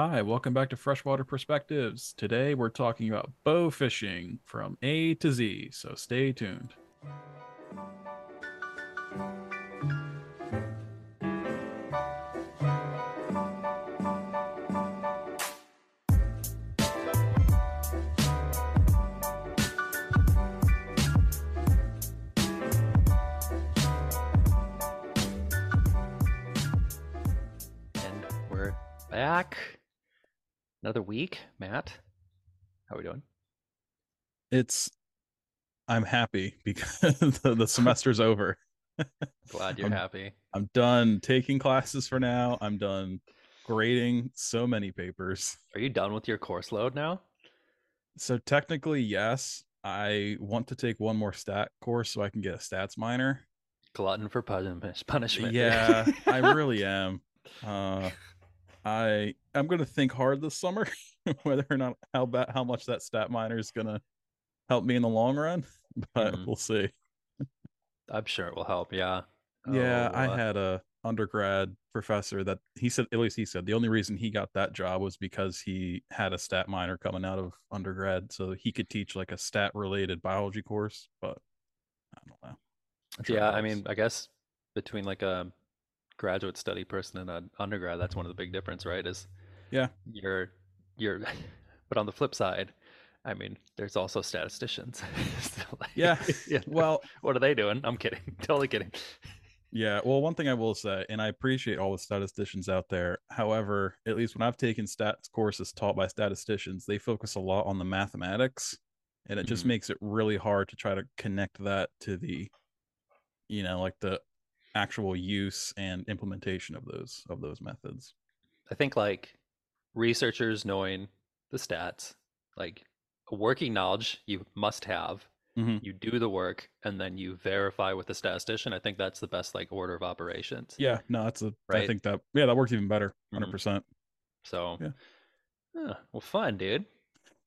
Hi, welcome back to Freshwater Perspectives. Today we're talking about bow fishing from A to Z, so stay tuned. And we're back. Another week, Matt. How are we doing? It's I'm happy because the, the semester's over. Glad you're I'm- happy. I'm done taking classes for now. I'm done grading so many papers. Are you done with your course load now? So technically, yes, I want to take one more stat course so I can get a stats minor. Glutton for punish- punishment. Yeah, I really am. Uh, I I'm gonna think hard this summer whether or not how bad how much that stat minor is gonna help me in the long run, but Mhm. we'll see. I'm sure it will help. Yeah. Yeah, Oh, I uh, had a undergrad professor that he said at least he said the only reason he got that job was because he had a stat minor coming out of undergrad, so he could teach like a stat related biology course. But I don't know. Sure Yeah, I mean, I guess between like a graduate study person and an undergrad, that's one of the big difference, right? Is Yeah. you're you're but on the flip side, I mean, there's also statisticians. So, like, Yeah, well, what are they doing? I'm kidding. Totally kidding. Yeah, well, one thing I will say, and I appreciate all the statisticians out there. However, at least when I've taken stats courses taught by statisticians, they focus a lot on the mathematics, and it just Mhm. makes it really hard to try to connect that to the, you know, like the actual use and implementation of those of those methods. I think like researchers knowing the stats, like a working knowledge you must have. Mhm. You do the work and then you verify with the statistician. I think that's the best like order of operations. Yeah, no, that's a. I Right. think that yeah, that works even better. Mhm. 100 percent. So, Yeah. yeah, well, fun, dude.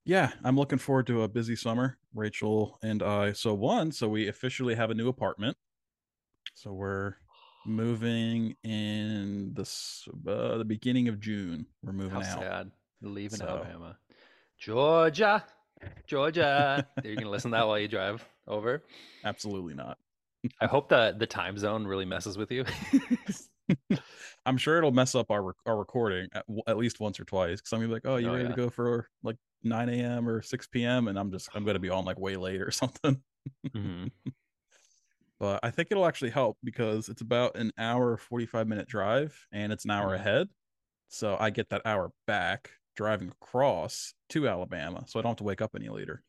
Yeah, I'm looking forward to a busy summer. Rachel and I. So one, so we officially have a new apartment. So we're moving in this uh, the beginning of June. We're moving out. How out. sad. Leaving So- Alabama. Georgia. Georgia. You're gonna listen to that while you drive over. Absolutely not. I hope that the time zone really messes with you. I'm sure it'll mess up our our recording at, w- at least once or twice. Because I'm gonna be like, "Oh, you Oh, ready yeah. to go for like 9 a.m. or 6 p.m.?" And I'm just I'm gonna be on like way late or something. Mhm. But I think it'll actually help because it's about an hour 45 minute drive and it's an hour Mhm. ahead. So I get that hour back driving across to Alabama. So I don't have to wake up any later.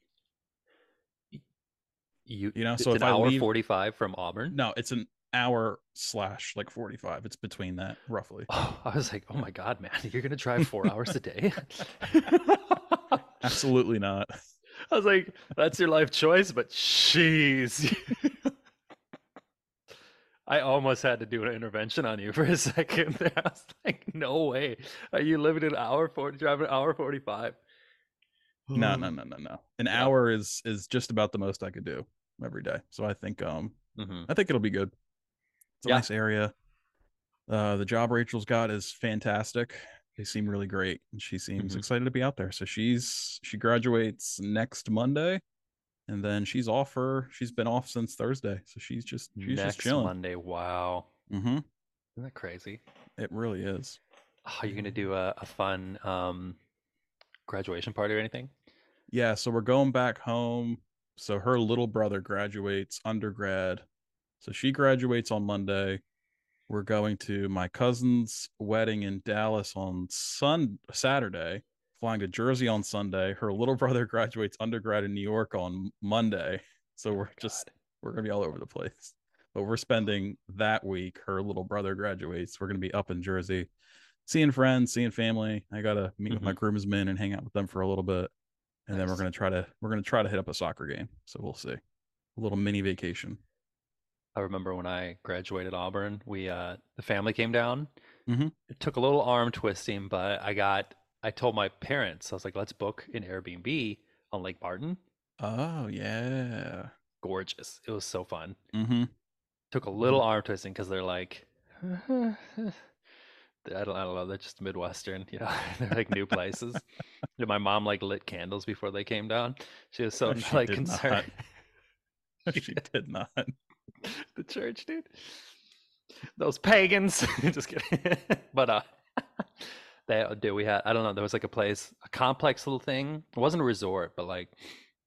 You, You know, it's so an I hour leave- 45 from Auburn. No, it's an hour slash like 45. It's between that roughly. Oh, I was like, oh my God, man, you're gonna drive four hours a day? Absolutely not. I was like, that's your life choice, but jeez. I almost had to do an intervention on you for a second there. I was like, no way. Are you living an hour 40, driving an hour 45? No, no, no, no, no. An Yeah. hour is is just about the most I could do every day. So I think um hmm I think it'll be good. It's a Yeah. nice area. Uh, the job Rachel's got is fantastic. They seem really great, and she seems Mhm. excited to be out there. So she's she graduates next Monday, and then she's off for she's been off since Thursday. So she's just she's Next just chilling. Monday. Wow. Mm-hmm. Isn't that crazy? It really is. Oh, are you going to do a, a fun um, graduation party or anything? Yeah. So we're going back home. So her little brother graduates undergrad. So she graduates on Monday. We're going to my cousin's wedding in Dallas on Sun Saturday, flying to Jersey on Sunday. Her little brother graduates undergrad in New York on Monday. So we're just we're gonna be all over the place. But we're spending that week. Her little brother graduates. We're gonna be up in Jersey, seeing friends, seeing family. I gotta meet with my groomsmen and hang out with them for a little bit, and then we're gonna try to we're gonna try to hit up a soccer game. So we'll see. A little mini vacation. I remember when I graduated Auburn, we uh the family came down. Mhm. It took a little arm twisting, but I got I told my parents, I was like, let's book an Airbnb on Lake Martin. Oh yeah. Gorgeous. It was so fun. Mm-hmm. Took a little arm twisting because they're like, I don't, I don't know. They're just Midwestern, you know. they're like new places. And my mom like lit candles before they came down. She was so No, she like concerned. she did not. the church, dude. Those pagans. just kidding. but uh, they do. We had. I don't know. There was like a place, a complex little thing. It wasn't a resort, but like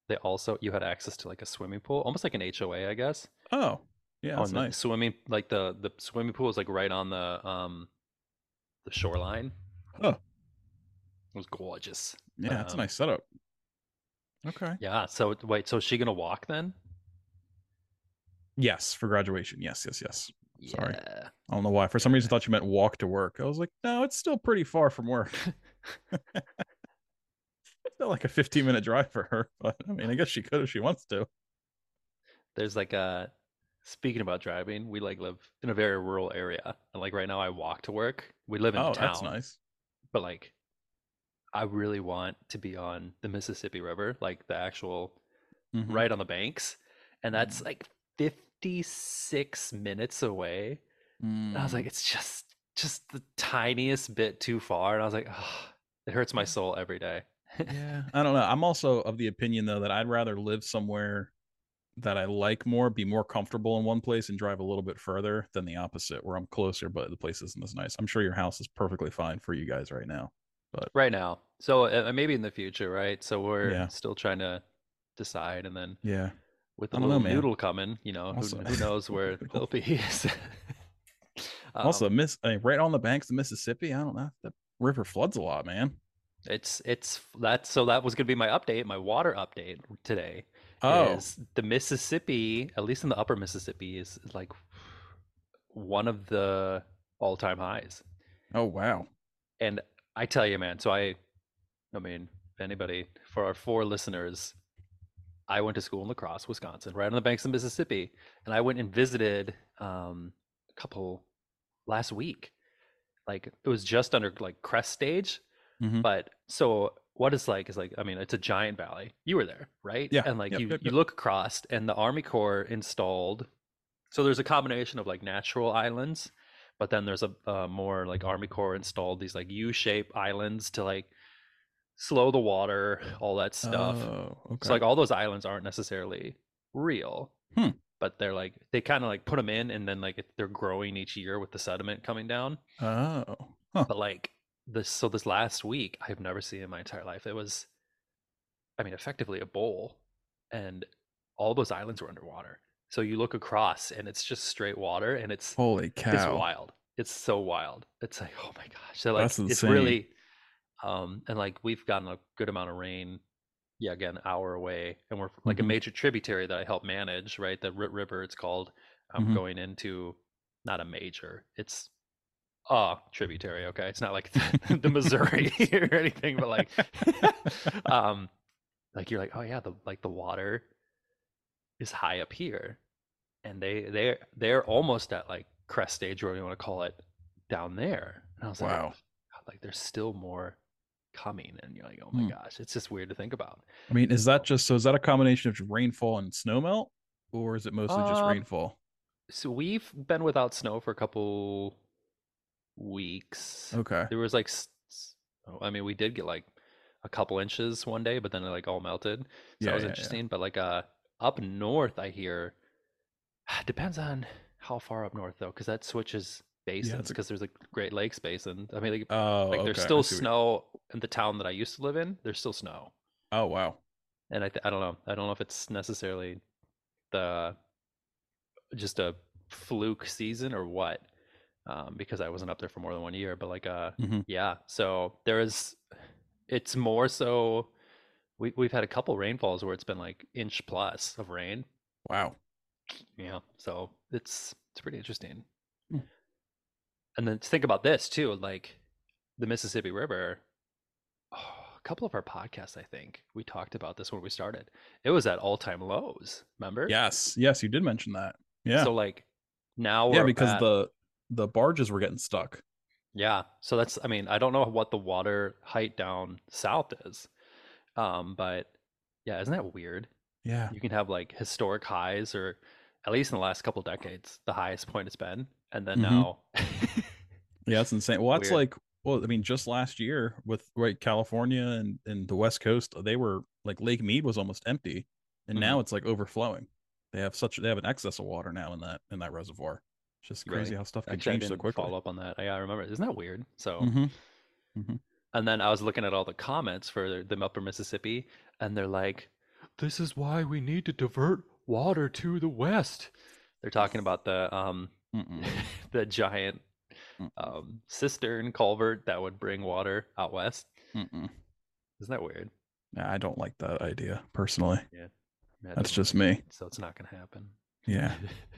they also you had access to like a swimming pool, almost like an HOA, I guess. Oh, yeah, that's nice. Swimming like the the swimming pool was like right on the um the shoreline. Oh. It was gorgeous. Yeah, that's a um, nice setup. Okay. Yeah. So wait, so is she gonna walk then? Yes, for graduation. Yes, yes, yes. Sorry. I don't know why. For some reason, I thought you meant walk to work. I was like, no, it's still pretty far from work. it's still like a 15 minute drive for her. But I mean, I guess she could if she wants to. There's like a speaking about driving, we like live in a very rural area. And like right now I walk to work. We live in Oh, town. that's nice. But like I really want to be on the Mississippi River, like the actual Mhm. right on the banks. And that's like 56 minutes away. And I was Mm. like, it's just just the tiniest bit too far. And I was like, oh, it hurts my soul every day. yeah, I don't know. I'm also of the opinion though that I'd rather live somewhere that I like more, be more comfortable in one place, and drive a little bit further than the opposite, where I'm closer, but the place isn't as nice. I'm sure your house is perfectly fine for you guys right now. But right now. So uh, maybe in the future, right? So we're Yeah. still trying to decide. And then Yeah. With the I don't know, little noodle coming, you know, who, Also- who knows where they'll be. Um, also, miss uh, right on the banks of Mississippi. I don't know. The river floods a lot, man. it's it's that. So that was going to be my update, my water update today. Oh, is the Mississippi, at least in the upper Mississippi, is, like one of the all-time highs. oh wow. And I tell you, man, so I, I mean, anybody, for our four listeners, I went to school in La Crosse, Wisconsin, right on the banks of Mississippi. And I went and visited um, a couple last week. Like it was just under like crest stage. Mhm. But so what it's like is like, I mean, it's a giant valley. You were there, right? Yeah, And like yep, you, yep, you look across and the Army Corps installed. So there's a combination of like natural islands, but then there's a uh, more like Army Corps installed these like U-shaped islands to like slow the water, all that stuff. Oh, okay. So like all those islands aren't necessarily real, Hmm. but they're like they kind of like put them in, and then like they're growing each year with the sediment coming down. oh, huh. But like this, so this last week, I've never seen in my entire life. It was, I mean, effectively a bowl, and all those islands were underwater. So you look across, and it's just straight water, and it's holy cow, it's wild. It's so wild. It's like, oh my gosh. So like That's it's insane. really um and like we've gotten a good amount of rain. Yeah, again, hour away. And we're like Mhm. a major tributary that I help manage, right? The Root River it's called. I'm Mhm. going into not a major. It's a tributary, okay? It's not like the, the Missouri or anything, but like um like you're like, oh yeah, the like the water is high up here. And they they're they're almost at like crest stage or whatever you want to call it down there. And I was like, Wow. God, like there's still more coming and you're like, oh my Hmm. gosh, it's just weird to think about. I mean, is that just so? Is that a combination of rainfall and snowmelt, or is it mostly just Um, rainfall? So we've been without snow for a couple weeks. Okay. There was like oh, I mean, we did get like a couple inches one day, but then it like all melted. So Yeah, that was yeah, yeah. interesting. But like uh up north I hear depends on how far up north though, because that switches basins a- because there's a Great Lakes basin. I mean like, Oh, like there's okay, I still snow in the town that I used to live in, there's still snow. Oh wow. And I th- I don't know. I don't know if it's necessarily the just a fluke season or what. Um, because I wasn't up there for more than one year, but like uh Mhm. yeah, so there is it's more so we we've had a couple rainfalls where it's been like inch plus of rain. Wow. Yeah. So it's it's pretty interesting. Hmm. And then think about this too, like the Mississippi River. Oh, a couple of our podcasts, I think we talked about this when we started. It was at all time lows. Remember? Yes. Yes, you did mention that. Yeah. So like now yeah, because at- the the barges were getting stuck. Yeah. So that's I mean, I don't know what the water height down south is. Um, but yeah, isn't that weird? Yeah. You can have like historic highs or at least in the last couple decades, the highest point it's been. And then Mhm. now Yeah, that's insane. Well, that's Weird. like, well, I mean, just last year with right California and and the West Coast, they were like Lake Mead was almost empty, and Mhm. now it's like overflowing. They have such they have an excess of water now in that in that reservoir. It's just crazy Really? how stuff can Actually, change so quickly. follow up on that. Yeah, I remember. Isn't that weird? So, hmm and then I was looking at all the comments for the Upper Mississippi, and they're like, "This is why we need to divert water to the west." They're talking about the um. the giant um, cistern culvert that would bring water out west. Mm-mm. Isn't that weird? Yeah, I don't like that idea personally. Matt That's just me. so it's not gonna happen. Yeah.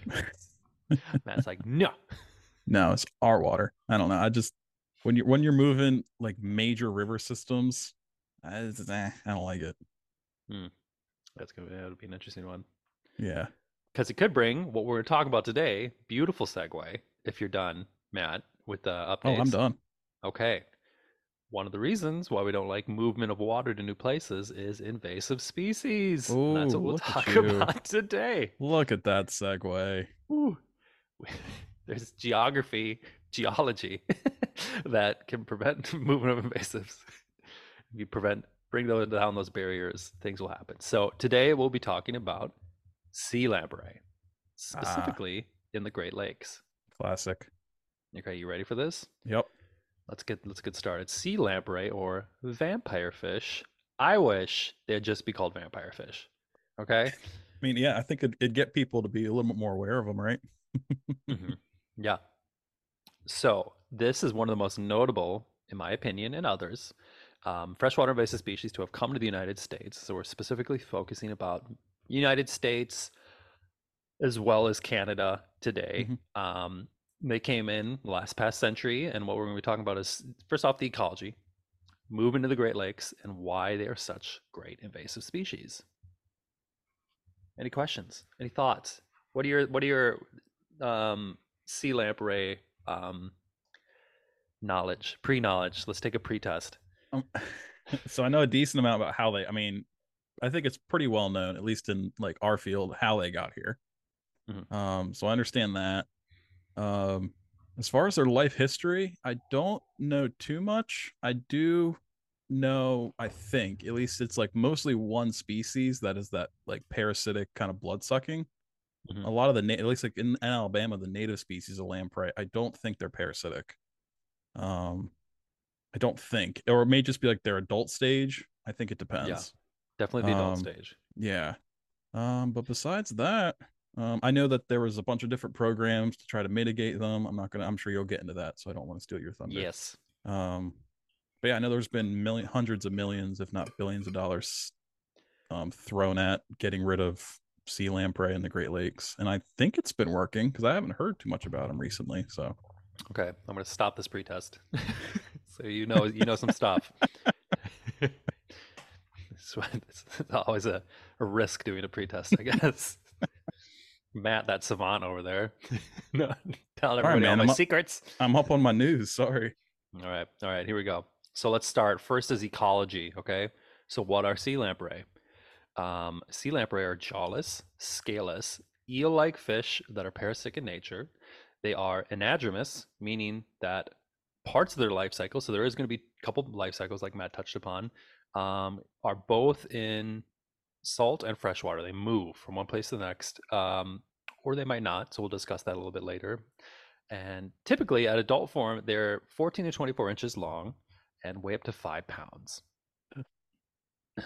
Matt's like, no. No, it's our water. I don't know. I just when you're when you're moving like major river systems, I, just- eh, I don't like it. That's gonna that would be an interesting one. Yeah. Because it could bring what we're talking about today. Beautiful segue. If you're done, Matt, with the updates. Oh, I'm done. Okay. One of the reasons why we don't like movement of water to new places is invasive species. and that's what we'll talk about today. Look at that segue. Ooh. There's geography, geology that can prevent movement of invasives. If you prevent, bring those down those barriers, things will happen. So today we'll be talking about sea lamprey, specifically in the Great Lakes. Classic. Okay, you ready for this? Yep. Let's get let's get started. Sea lamprey or vampire fish. I wish they'd just be called vampire fish. Okay. I mean, yeah, I think it'd, it'd get people to be a little bit more aware of them, right? Mhm. Yeah. So this is one of the most notable, in my opinion, and others, um, freshwater invasive species to have come to the United States. So we're specifically focusing about United States as well as Canada today. Um, they came in last past century, and what we're going to be talking about is first off the ecology, move into the Great Lakes, and why they are such great invasive species. Any questions? Any thoughts? What are your what are your um, sea lamprey um, knowledge, pre knowledge? Let's take a pre test. Um, so I know a decent amount about how they. I mean, I think it's pretty well known, at least in like our field, how they got here. Mhm. Um, so I understand that. Um, as far as their life history, I don't know too much. I do know, I think, at least it's like mostly one species that is that like parasitic kind of blood sucking. Mhm. A lot of the na- at least like in, in Alabama, the native species of lamprey, I don't think they're parasitic. Um, I don't think, or it may just be like their adult stage. I think it depends. Definitely the adult Um, stage. Yeah. Um, but besides that, um, I know that there was a bunch of different programs to try to mitigate them. I'm not gonna. I'm sure you'll get into that, so I don't want to steal your thunder. Yes. Um, but yeah, I know there's been million, hundreds of millions, if not billions, of dollars um, thrown at getting rid of sea lamprey in the Great Lakes, and I think it's been working because I haven't heard too much about them recently. So Okay, I'm gonna stop this pretest. so you know you know some stuff. It's it's always a, a risk doing a pretest, I guess. Matt, that savant over there, no, telling right, everybody man, all I'm my up- secrets. I'm up on my news. Sorry. All right, all right, here we go. So let's start. First is ecology. Okay, so what are sea lamprey? Um, sea lamprey are jawless, scaleless, eel-like fish that are parasitic in nature. They are anadromous, meaning that parts of their life cycle, so there is going to be a couple of life cycles like Matt touched upon, um, are both in salt and freshwater. They move from one place to the next, um, or they might not. So we'll discuss that a little bit later. And typically, at adult form, they're 14 to 24 inches long and weigh up to five pounds.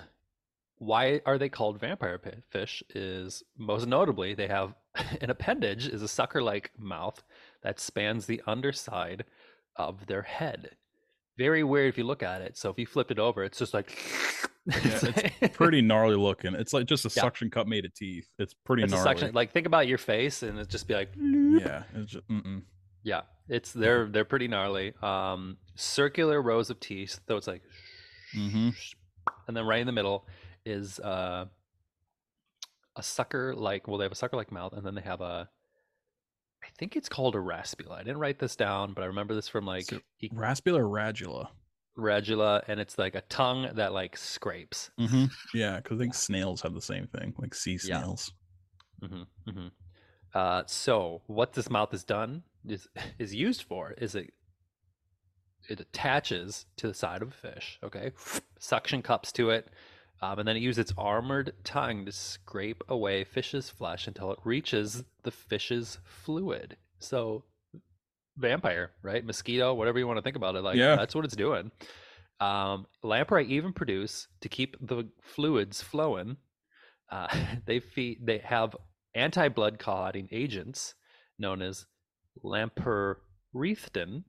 Why are they called vampire fish? Is most notably they have an appendage is a sucker-like mouth that spans the underside of their head. Very weird if you look at it. So if you flipped it over, it's just like Yeah, Pretty gnarly looking. It's like just a Yeah. suction cup made of teeth. It's pretty it's a gnarly. suction. Like think about your face, and it just be like yeah. It's just, mm-mm. Yeah, it's they're they're pretty gnarly. Um, circular rows of teeth, though it's like, Mhm. and then right in the middle is uh, a sucker like. Well, they have a sucker like mouth, and then they have a. I think it's called a raspula. I didn't write this down, but I remember this from like So- Raspula or radula. radula, and it's like a tongue that like scrapes. Mm-hmm. Yeah, because I think snails have the same thing, like sea Yeah. snails. hmm hmm Uh, so what this mouth is done is is used for is it it attaches to the side of a fish. Okay, suction cups to it, um, and then it uses its armored tongue to scrape away fish's flesh until it reaches the fish's fluid. So, vampire, right? Mosquito, whatever you want to think about it, like Yeah. that's what it's doing. Um, lamprey even produce to keep the fluids flowing. Uh, they feed. They have anti-blood clotting agents known as lamperithrin.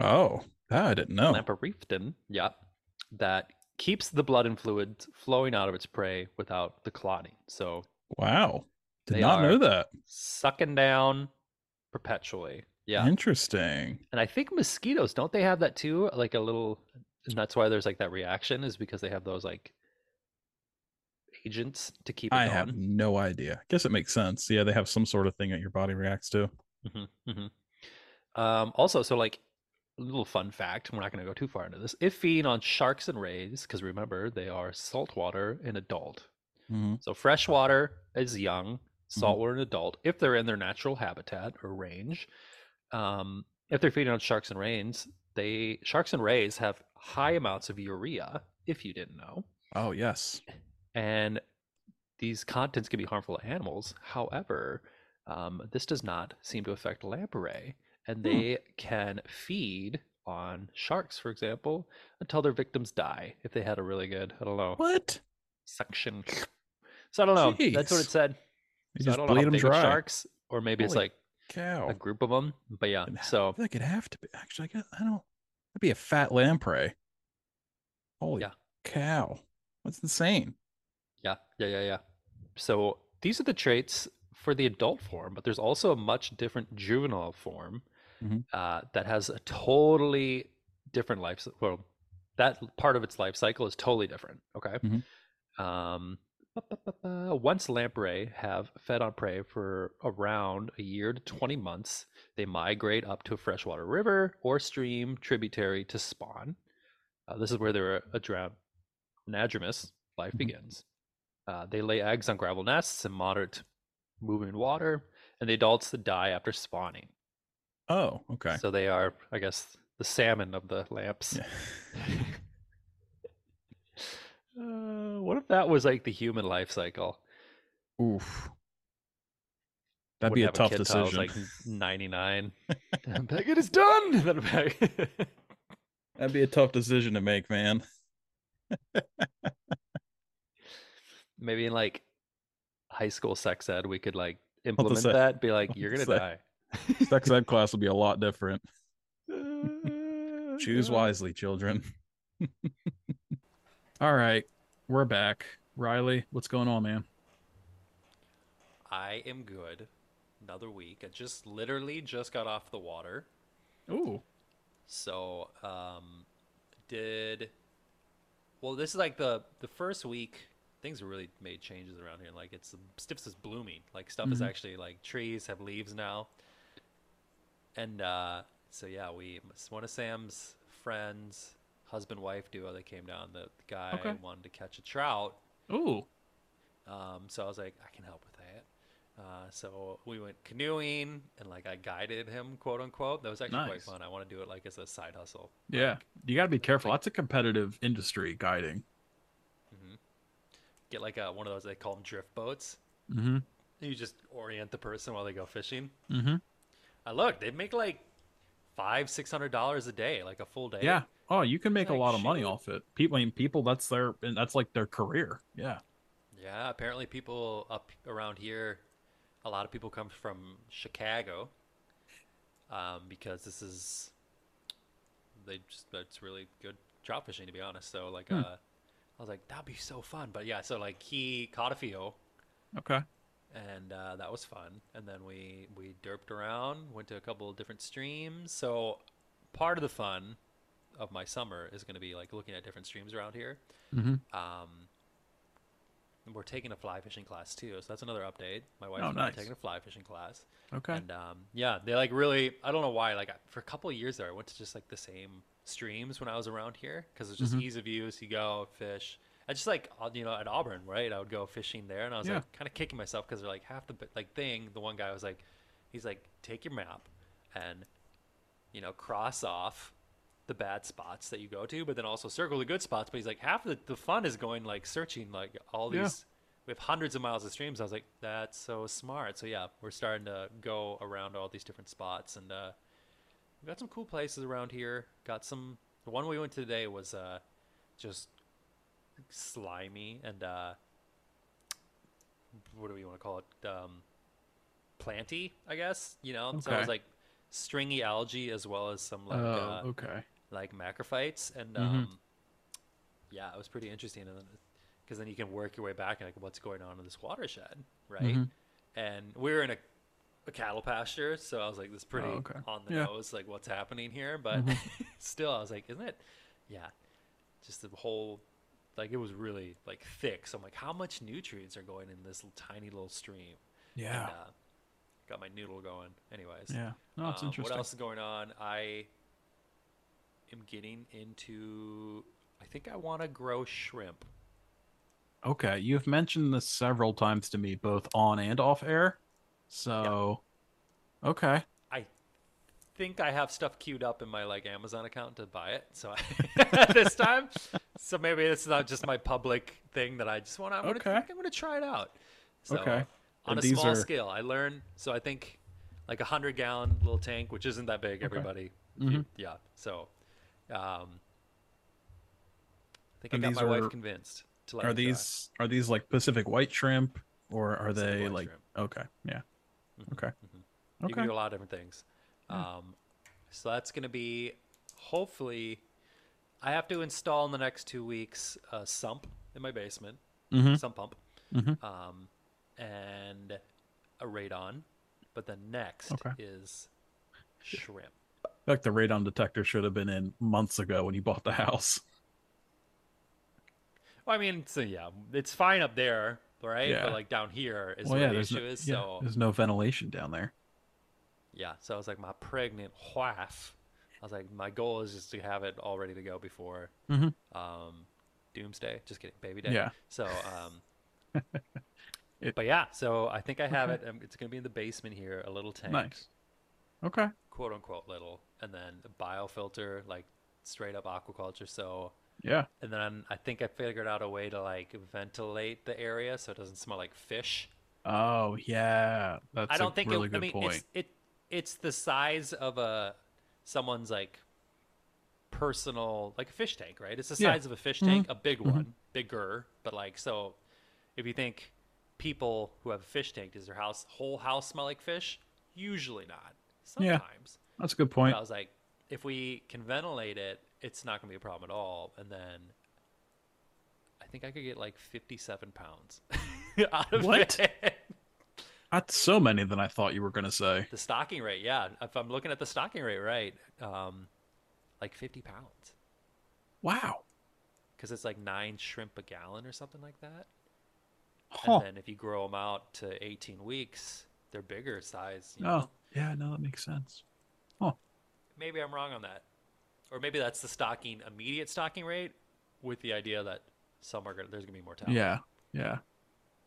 Oh, I didn't know. Lamperithrin, yeah, that keeps the blood and fluids flowing out of its prey without the clotting. So wow. Did not know that. sucking down perpetually. Yeah, Interesting. and I think mosquitoes don't they have that too? Like a little, and that's why there's like that reaction is because they have those like agents to keep it I going. have no idea. Guess it makes sense. Yeah, they have some sort of thing that your body reacts to. hmm hmm Um, also, so like a little fun fact, we're not going to go too far into this. If feeding on sharks and rays, because remember they are saltwater and adult. Mhm. So freshwater is young, saltwater and adult. If they're in their natural habitat or range, um, if they're feeding on sharks and rays, they sharks and rays have high amounts of urea. If you didn't know, Oh yes. and these contents can be harmful to animals. However, um, this does not seem to affect lamprey, and Hmm. they can feed on sharks, for example, until their victims die. If they had a really good, I don't know, What? suction. So I don't know. That's what it said. You So I just don't bleed how them dry. sharks, or maybe it's like Cow. a group of them. But yeah, Then I so feel like it'd have to be. Actually, I, guess, I don't. That'd be a fat lamprey. Holy Yeah. cow! That's insane. Yeah, yeah, yeah, yeah. So these are the traits for the adult form, but there's also a much different juvenile form Mhm. uh, that has a totally different life. Well, that part of its life cycle is totally different. Okay. Mhm. Um, once lamprey have fed on prey for around a year to 20 months, they migrate up to a freshwater river or stream tributary to spawn. Uh, this is where their adra- anadromous life Mhm. begins. Uh, they lay eggs on gravel nests in moderate moving water, and the adults die after spawning. Oh, okay. So they are, I guess, the salmon of the lamps. Yeah. Uh, what if that was like the human life cycle? Oof. That'd Wouldn't be a tough kid till I was, decision. like 99. I'm like, it is done. Then I'm back. That'd be a tough decision to make, man. Maybe in like high school sex ed, we could like implement that. Be like, you're gonna die. Sex ed class will be a lot different. Choose wisely, children. All right, we're back. Riley, what's going on, man? I am good. Another week. I just literally just got off the water. Ooh. So, um, did well. This is like the the first week. Things have really made changes around here. Like it's stuff is blooming. Like stuff is Mhm. actually like trees have leaves now. And uh, so yeah, we one of Sam's friends, husband wife duo, they came down. The, the guy Okay. wanted to catch a trout. Ooh. Um, so I was like, I can help with that. Uh, so we went canoeing and like I guided him, quote unquote. That was actually quite fun. I want to do it like as a side hustle. Yeah, Like, you got to be careful. like- That's a competitive industry, guiding. mhm. Get like a, one of those they call them drift boats. Mm-hmm. You just orient the person while they go fishing. Mm-hmm. I look, they make like five, six hundred dollars a day, like a full day. Yeah. Oh, you can make a lot of money shoot. off it. People, I mean, people. That's their. That's like their career. Yeah. Yeah, apparently people up around here, a lot of people come from Chicago, um, because this is, they just that's really good trout fishing to be honest. So like, Hmm. uh, I was like, that'd be so fun. But yeah, so like he caught a few, Okay. And uh, that was fun. And then we we derped around, went to a couple of different streams. So part of the fun of my summer is going to be like looking at different streams around here. Mm-hmm. Um, we're taking a fly fishing class too, so that's another update. My wife Oh, and I are nice. taking a fly fishing class, Okay. and um, yeah, they like really. I don't know why. Like for a couple of years there, I went to just like the same streams when I was around here because it's just Mhm. ease of use. You go fish. I just like you know at Auburn, right? I would go fishing there, and I was Yeah. like kind of kicking myself because they're like half the like thing. The one guy was like, he's like, take your map and you know cross off the bad spots that you go to, but then also circle the good spots. But he's like, half the, the fun is going like searching like all these. Yeah. We have hundreds of miles of streams. I was like, that's so smart. So yeah, we're starting to go around all these different spots, and uh, we got some cool places around here. Got some. The one we went to today was uh, just slimy and uh, what do we want to call it? Um, planty, I guess. You know, so it was like stringy algae as well as some like Oh, uh, okay. like macrophytes, and Mhm. um, yeah, it was pretty interesting. And because then you can work your way back and like what's going on in this watershed, right? Mhm. And we were in a, a cattle pasture, so I was like, this is pretty Oh, okay. on the Yeah. nose, like what's happening here. But Mhm. still, I was like, isn't it? Yeah, just the whole. Like it was really like thick, so I'm like, how much nutrients are going in this tiny little stream? Yeah. And, uh, got my noodle going. Anyways, yeah. No, it's um, interesting. What else is going on? I am getting into. I think I want to grow shrimp. Okay, you've mentioned this several times to me, both on and off air. So, okay. Think I have stuff queued up in my like Amazon account to buy it. So I, this time, so maybe it's not just my public thing that I just want to. I'm Okay. gonna, I'm gonna try it out. So, Okay. On And a small are- scale, I learned. So I think like a hundred gallon little tank, which isn't that big. Everybody, If you- Mhm. yeah. So, um, I think And I got my are- wife convinced to let Are me try. these are these like Pacific white shrimp or are Pacific they like shrimp. okay, yeah. Mhm, Okay. mhm. You can do a lot of different things. Yeah. Um, so that's going to be hopefully. I have to install in the next two weeks a sump in my basement, Mhm. sump pump, Mhm. um, and a radon. But the next Okay. is shrimp. Like the radon detector should have been in months ago when you bought the house. Well, I mean, so yeah, it's fine up there, right? Yeah. But like down here is well, where yeah, the issue no, is. yeah, So there's no ventilation down there. Yeah, so I was like, my pregnant wife. I was like, my goal is just to have it all ready to go before Mhm. um, Doomsday. Just kidding, baby day. Yeah. So, um, It- but yeah, so I think I have Okay. it. Um, it's gonna be in the basement here, a little tank, Nice. Okay. quote unquote little, and then a biofilter, like straight up aquaculture. So, Yeah. and then I think I figured out a way to like ventilate the area so it doesn't smell like fish. Oh yeah. That's I don't a think really it, good I mean point. it's it it's the size of a someone's like personal like a fish tank, right? It's the Yeah. size of a fish Mhm. tank, a big Mhm. one, bigger, but like so if you think people who have a fish tank does their house whole house smell like fish? Usually not. Yeah. Sometimes. That's a good But point. I was like if we can ventilate it, it's not going to be a problem at all and then I think I could get like 57 pounds out of What? it. That's so many than I thought you were gonna say. The stocking rate, yeah. If I'm looking at the stocking rate right, um, like 50 pounds, Wow. because it's like nine shrimp a gallon or something like that. Huh. And then if you grow them out to 18 weeks, they're bigger size. You know? Oh, yeah, no, that makes sense. Oh. Maybe I'm wrong on that, or maybe that's the stocking immediate stocking rate, with the idea that some are gonna there's gonna be more talent. Yeah, yeah.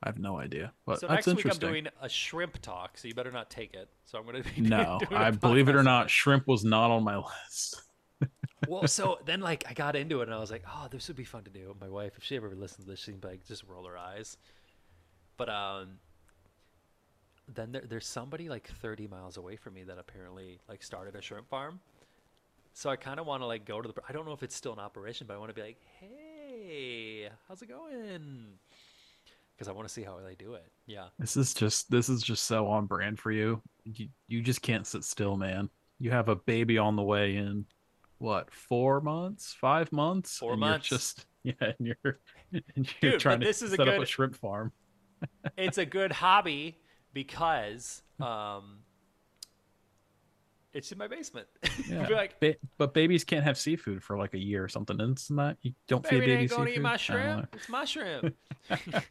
I have no idea, but So next week I'm doing a shrimp talk, so you better not take it. So I'm gonna be no, I believe it or not, shrimp was not on my list. well, so then like I got into it and I was like, oh, this would be fun to do. My wife, if she ever listens to this, she'd be like, just roll her eyes. But um, then there, there's somebody like 30 miles away from me that apparently like started a shrimp farm. So I kind of want to like go to the. I don't know if it's still in operation, but I want to be like, hey, how's it going? Because I want to see how they do it. Yeah. This is just this is just so on brand for you. You you just can't sit still, man. You have a baby on the way in what four months, five months, Four and months. You're just yeah, and you're and you're Dude, trying to this is a set up a shrimp farm. it's a good hobby because um, it's in my basement. Yeah. Like, Ba- but babies can't have seafood for like a year or something. Isn't that you don't feed Baby baby ain't gonna seafood? eat my shrimp. It's my shrimp.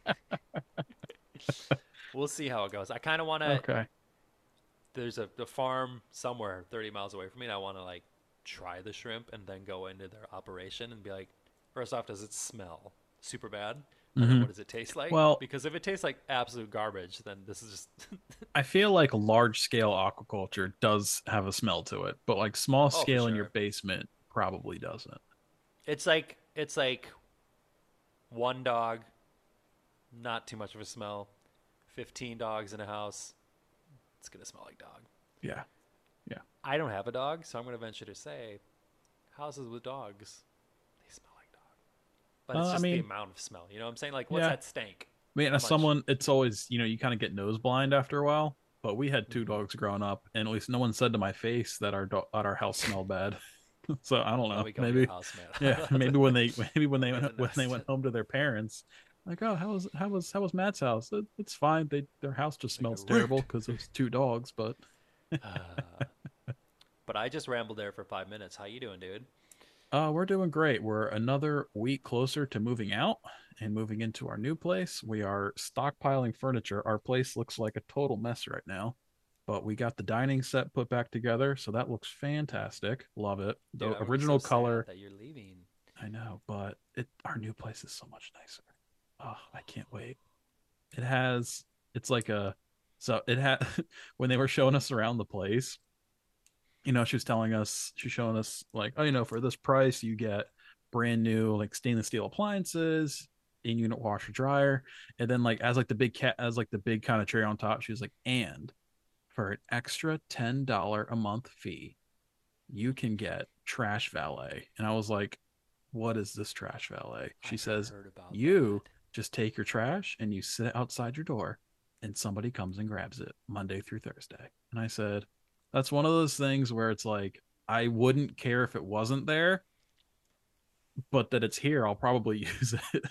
we'll see how it goes. I kind of want to. Okay. There's a, a farm somewhere 30 miles away from me, and I want to like try the shrimp and then go into their operation and be like, first off, does it smell super bad? Mhm. what does it taste like? Well- because if it tastes like absolute garbage, then this is just I feel like large scale aquaculture does have a smell to it, but like small Oh, scale in your basement probably doesn't. It's like it's like one dog, not too much of a smell. Fifteen dogs in a house, it's gonna smell like dog. Yeah, yeah. I don't have a dog, so I'm gonna venture to say, houses with dogs, they smell like dog. But it's Uh, I just mean- the amount of smell. You know what I'm saying? Like, what's Yeah. that stank? I mean, How as much? someone, it's always you know you kind of get nose blind after a while. But we had two Mhm. dogs growing up, and at least no one said to my face that our do- that our house smelled bad. so I don't Now know. we Maybe house, yeah, maybe when they maybe when they went, when they went home to their parents, like, oh, how was how was how was Matt's house? It, it's fine. They their house just Like smells terrible because it's two dogs. But Uh, but I just rambled there for five minutes. How you doing, dude? Uh, we're doing great. We're another week closer to moving out and moving into our new place. We are stockpiling furniture. Our place looks like a total mess right now, but we got the dining set put back together, so that looks fantastic. Love it. The Dude, I'm so original color. that you're leaving. I know, but it our new place is so much nicer. Oh, I can't wait. It has it's like a so it had when they were showing us around the place, you know, she was telling us she's showing us like, oh, you know, for this price you get brand new like stainless steel appliances, in unit washer dryer, and then like as like the big cat as like the big kind of cherry on top, she was like, and for an extra ten dollar a month fee, you can get trash valet. And I was like, what is this trash valet? She I've says, "You that. just take your trash and you sit outside your door and somebody comes and grabs it Monday through Thursday. And I said, that's one of those things where it's like, I wouldn't care if it wasn't there, but that it's here, I'll probably use it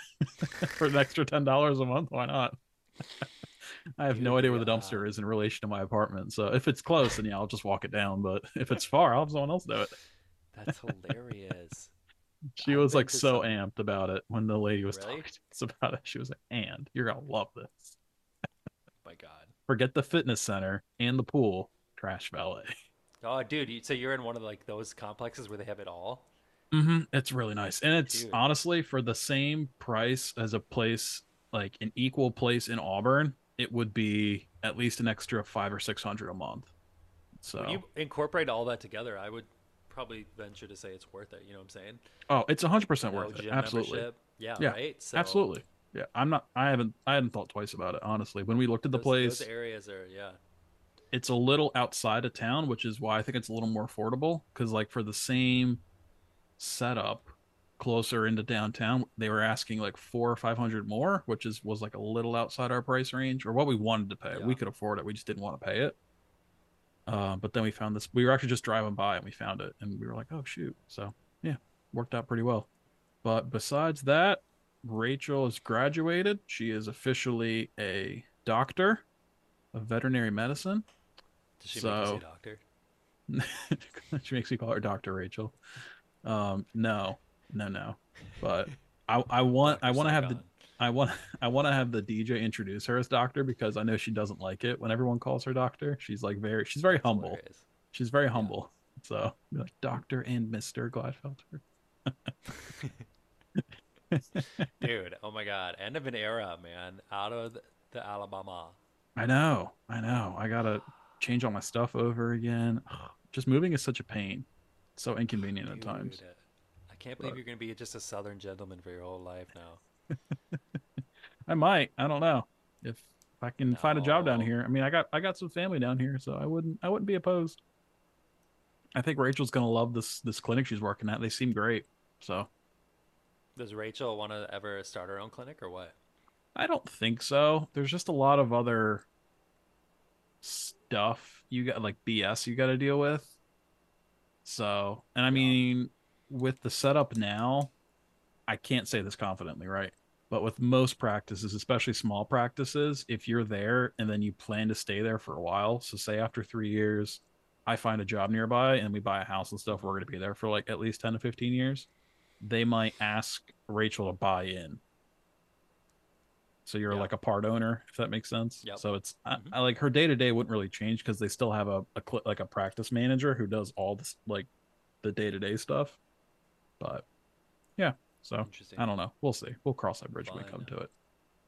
for an extra $10 a month. Why not? I have no idea where the dumpster is in relation to my apartment. So if it's close, then yeah, I'll just walk it down. But if it's far, I'll have someone else do it. That's hilarious. She I've was like so amped about it when the lady was Really? talking to us about it. She was like, "And you're gonna love this. My God. Forget the fitness center and the pool. Trash valet. Oh, dude. So you're in one of like those complexes where they have it all. Mm-hmm. It's really nice, and it's Dude. honestly for the same price as a place like an equal place in Auburn. It would be at least an extra five or six hundred a month. So, When you incorporate all that together, I would probably venture to say it's worth it. You know what I'm saying? oh, it's hundred percent worth it. Absolutely. Yeah, Yeah, right. So Absolutely. Yeah, I'm not. I haven't. I hadn't thought twice about it. Honestly, when we looked at the those, place, Those areas are yeah. It's a little outside of town, which is why I think it's a little more affordable. Because like for the same setup, closer into downtown, they were asking like four or five hundred more, which is was like a little outside our price range or what we wanted to pay. Yeah. We could afford it. We just didn't want to pay it. Uh, but then we found this. We were actually just driving by and we found it, and we were like, "Oh shoot!" So yeah, worked out pretty well. But besides that, Rachel has graduated. She is officially a doctor of veterinary medicine. Does she make you So- say doctor? she makes me call her Doctor Rachel. Um, no, no, no. But I, I want, I want to have the, I want, I want to have the DJ introduce her as Doctor because I know she doesn't like it when everyone calls her Doctor. She's like very, she's very That's humble. hilarious. She's very humble. So be like Doctor and Mister Gladfelter. Dude, oh my god. End of an era, man. Out of the, the Alabama. I know, I know. I gotta change all my stuff over again. Just moving is such a pain. It's so inconvenient at times. I can't believe But- you're going to be just a southern gentleman for your whole life now. I might. I don't know if if I can find a job down here. I mean, I got I got some family down here, so I wouldn't I wouldn't be opposed. I think Rachel's gonna love this this clinic she's working at. They seem great. So Does Rachel want to ever start her own clinic or what? I don't think so. There's just a lot of other stuff you got like BS you got to deal with. So, and I mean, with the setup now, I can't say this confidently, right? But with most practices, especially small practices, if you're there and then you plan to stay there for a while, so say after three years, I find a job nearby and we buy a house and stuff, we're going to be there for like at least 10 to 15 years. They might ask Rachel to buy in. So you're Yeah. like a part owner, if that makes sense. Yep. So it's I, Mhm. I like her day to day wouldn't really change because they still have a, a cl- like a practice manager who does all this like the day to day stuff. But yeah, so I don't know. We'll see. We'll cross that bridge when we come to it.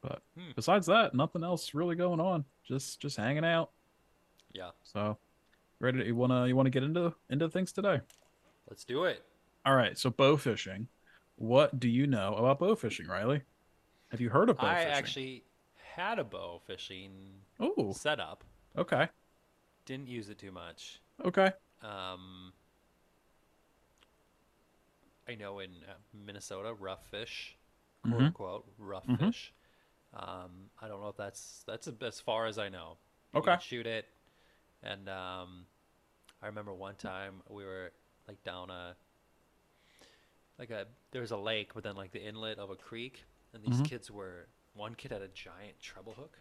But Hmm. besides that, nothing else really going on. Just just hanging out. Yeah. So ready? To, you wanna you wanna get into into things today? Let's do it. All right, so bow fishing. What do you know about bow fishing, Riley? Have you heard of bow I fishing? actually had a bow fishing Oh, setup. okay. Didn't use it too much. Okay. Um, I know in uh, Minnesota, rough fish, quote Mhm. unquote, rough Mhm. fish. Um, I don't know if that's that's as far as I know. Okay. shoot it, and um, I remember one time we were like down a like a there was a lake, but then like the inlet of a creek, and these Mhm. kids were one kid had a giant treble hook.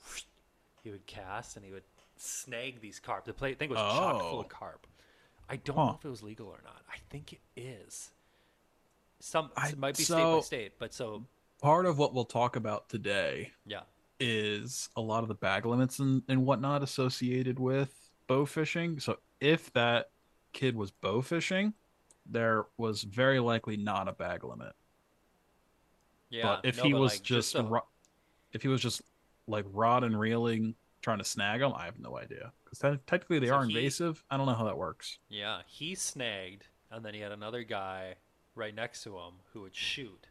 He would cast and he would snag these carp. The plate thing was chock full Oh. of carp. I don't Huh. know if it was legal or not. I think it is. Some I- it might be state by state, but so Part of what we'll talk about today yeah. is a lot of the bag limits and, and whatnot associated with bow fishing. So if that kid was bow fishing, there was very likely not a bag limit. Yeah. but if no, he but, was like, just, the- ro- if he was just like rod and reeling trying to snag them, I have no idea because technically they So are he- invasive. I don't know how that works. yeah, he snagged, and then he had another guy right next to him who would shoot.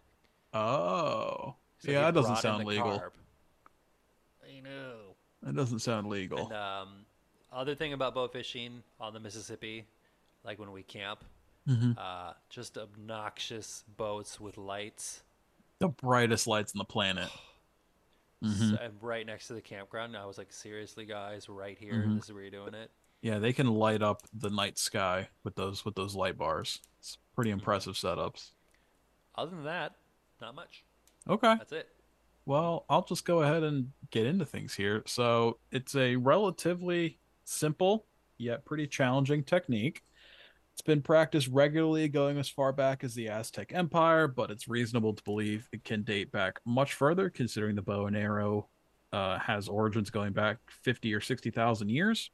Oh, So yeah, that doesn't sound legal. carp. I know. That doesn't sound legal. And um, other thing about boat fishing on the Mississippi, like when we camp, Mhm. uh, just obnoxious boats with lights. The brightest lights on the planet. S- Mhm. and right next to the campground. I was like, seriously, guys, right here. Mhm. This is where you're doing it. Yeah, they can light up the night sky with those with those light bars. It's pretty Mm-hmm. impressive setups. Other than that, not much. Okay. That's it. Well, I'll just go ahead and get into things here. So, it's a relatively simple yet pretty challenging technique. It's been practiced regularly going as far back as the Aztec Empire, but it's reasonable to believe it can date back much further, considering the bow and arrow uh, has origins going back 50 or 60,000 years.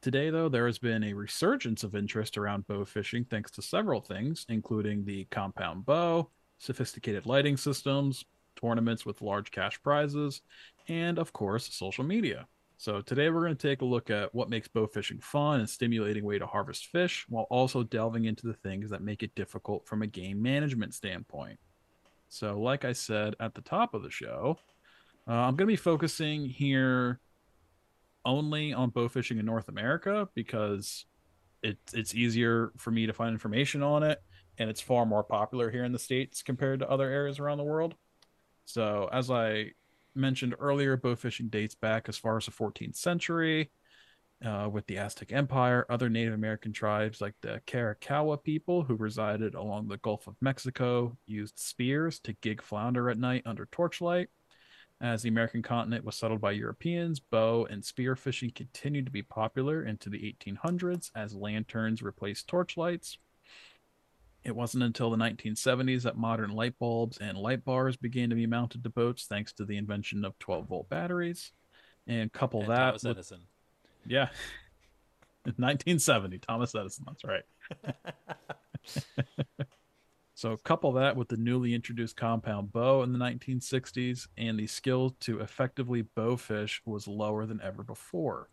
Today, though, there has been a resurgence of interest around bow fishing thanks to several things, including the compound bow, sophisticated lighting systems, tournaments with large cash prizes, and of course, social media. So today we're going to take a look at what makes bow fishing fun and stimulating way to harvest fish, while also delving into the things that make it difficult from a game management standpoint. So, like I said at the top of the show, uh, I'm going to be focusing here only on bow fishing in North America because it, it's easier for me to find information on it, and it's far more popular here in the states compared to other areas around the world. So, as I mentioned earlier, bow fishing dates back as far as the 14th century. Uh, with the Aztec Empire, other Native American tribes like the Karankawa people who resided along the Gulf of Mexico used spears to gig flounder at night under torchlight. As the American continent was settled by Europeans, bow and spear fishing continued to be popular into the 1800s as lanterns replaced torchlights. It wasn't until the 1970s that modern light bulbs and light bars began to be mounted to boats thanks to the invention of 12 volt batteries. And couple And that Thomas with Edison. yeah. 1970, Thomas Edison. That's right. so, couple that with the newly introduced compound bow in the 1960s, and the skill to effectively bow fish was lower than ever before.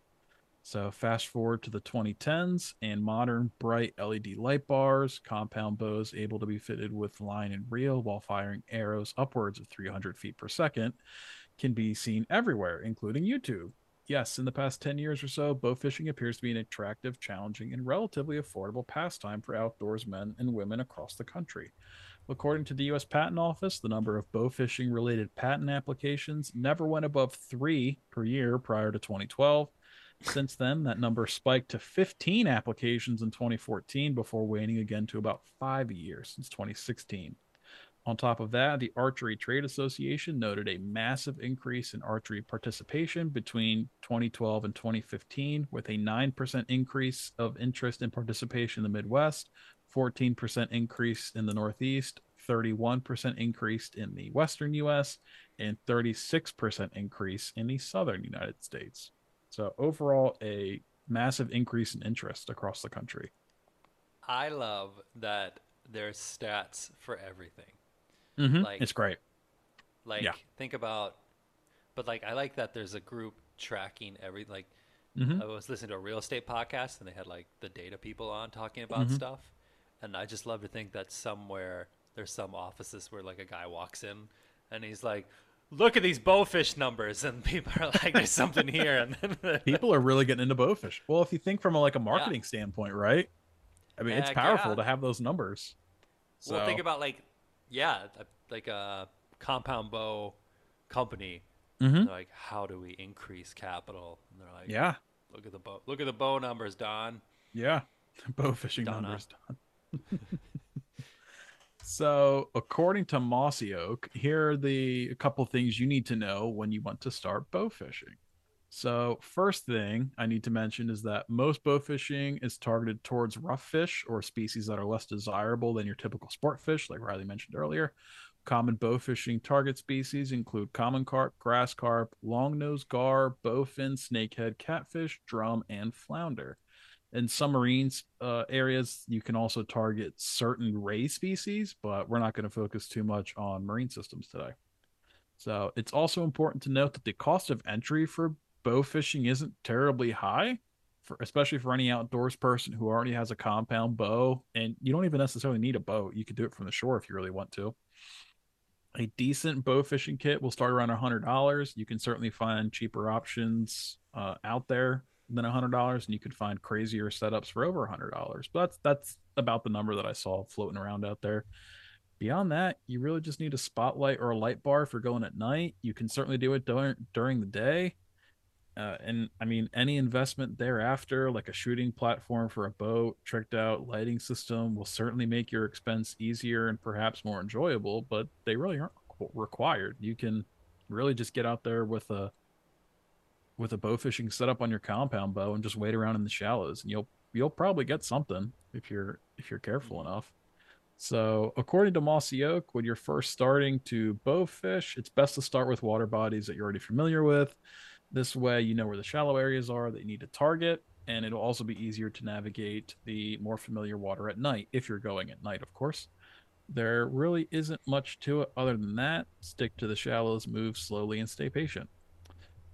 So, fast forward to the 2010s, and modern bright LED light bars, compound bows able to be fitted with line and reel while firing arrows upwards of 300 feet per second, can be seen everywhere, including YouTube yes, in the past 10 years or so, bow fishing appears to be an attractive, challenging, and relatively affordable pastime for outdoors men and women across the country. According to the U.S. Patent Office, the number of bow fishing related patent applications never went above three per year prior to 2012. Since then, that number spiked to 15 applications in 2014 before waning again to about five a year since 2016. On top of that, the Archery Trade Association noted a massive increase in archery participation between 2012 and 2015, with a 9% increase of interest in participation in the Midwest, 14% increase in the Northeast, 31% increase in the Western US, and 36% increase in the Southern United States. So, overall, a massive increase in interest across the country. I love that there's stats for everything. Mm-hmm. Like- it's great. Like Yeah. think about but like I like that there's a group tracking every like Mhm. I was listening to a real estate podcast and they had like the data people on talking about Mhm. stuff. And I just love to think that somewhere there's some offices where like a guy walks in and he's like, "Look at these bowfish numbers," and people are like, "There's something here." And then People are really getting into bowfish. Well, if you think from a, like a marketing standpoint, right? I mean, it's powerful yeah. to have those numbers. So, well, think about like, yeah, like a compound bow company. Mhm. They're like, "How do we increase capital?" And they're like, yeah, Look at the bow. Look at the bow numbers, Don. yeah, bow fishing Donna. numbers done. So, according to Mossy Oak, here are the a couple things you need to know when you want to start bow fishing. So, first thing I need to mention is that most bow fishing is targeted towards rough fish or species that are less desirable than your typical sport fish, like Riley mentioned earlier. Common bow fishing target species include common carp, grass carp, long-nosed gar, bowfin, snakehead, catfish, drum, and flounder. In some marine uh, areas, you can also target certain ray species, but we're not going to focus too much on marine systems today. So it's also important to note that the cost of entry for bow fishing isn't terribly high, for especially for any outdoors person who already has a compound bow, and you don't even necessarily need a boat. You could do it from the shore if you really want to. A decent bow fishing kit will start around hundred dollars. You can certainly find cheaper options uh, out there than hundred dollars, and you could find crazier setups for over hundred dollars. But that's that's about the number that I saw floating around out there. Beyond that, you really just need a spotlight or a light bar for going at night. You can certainly do it during during the day. Uh, and I mean, any investment thereafter, like a shooting platform for a boat, tricked out lighting system, will certainly make your expense easier and perhaps more enjoyable. But they really aren't required. You can really just get out there with a with a bow fishing setup on your compound bow and just wait around in the shallows, and you'll you'll probably get something if you're if you're careful enough. So, according to Mossy Oak, when you're first starting to bow fish, it's best to start with water bodies that you're already familiar with. This way, you know where the shallow areas are that you need to target, and it'll also be easier to navigate the more familiar water at night if you're going at night, of course. There really isn't much to it other than that. Stick to the shallows, move slowly, and stay patient.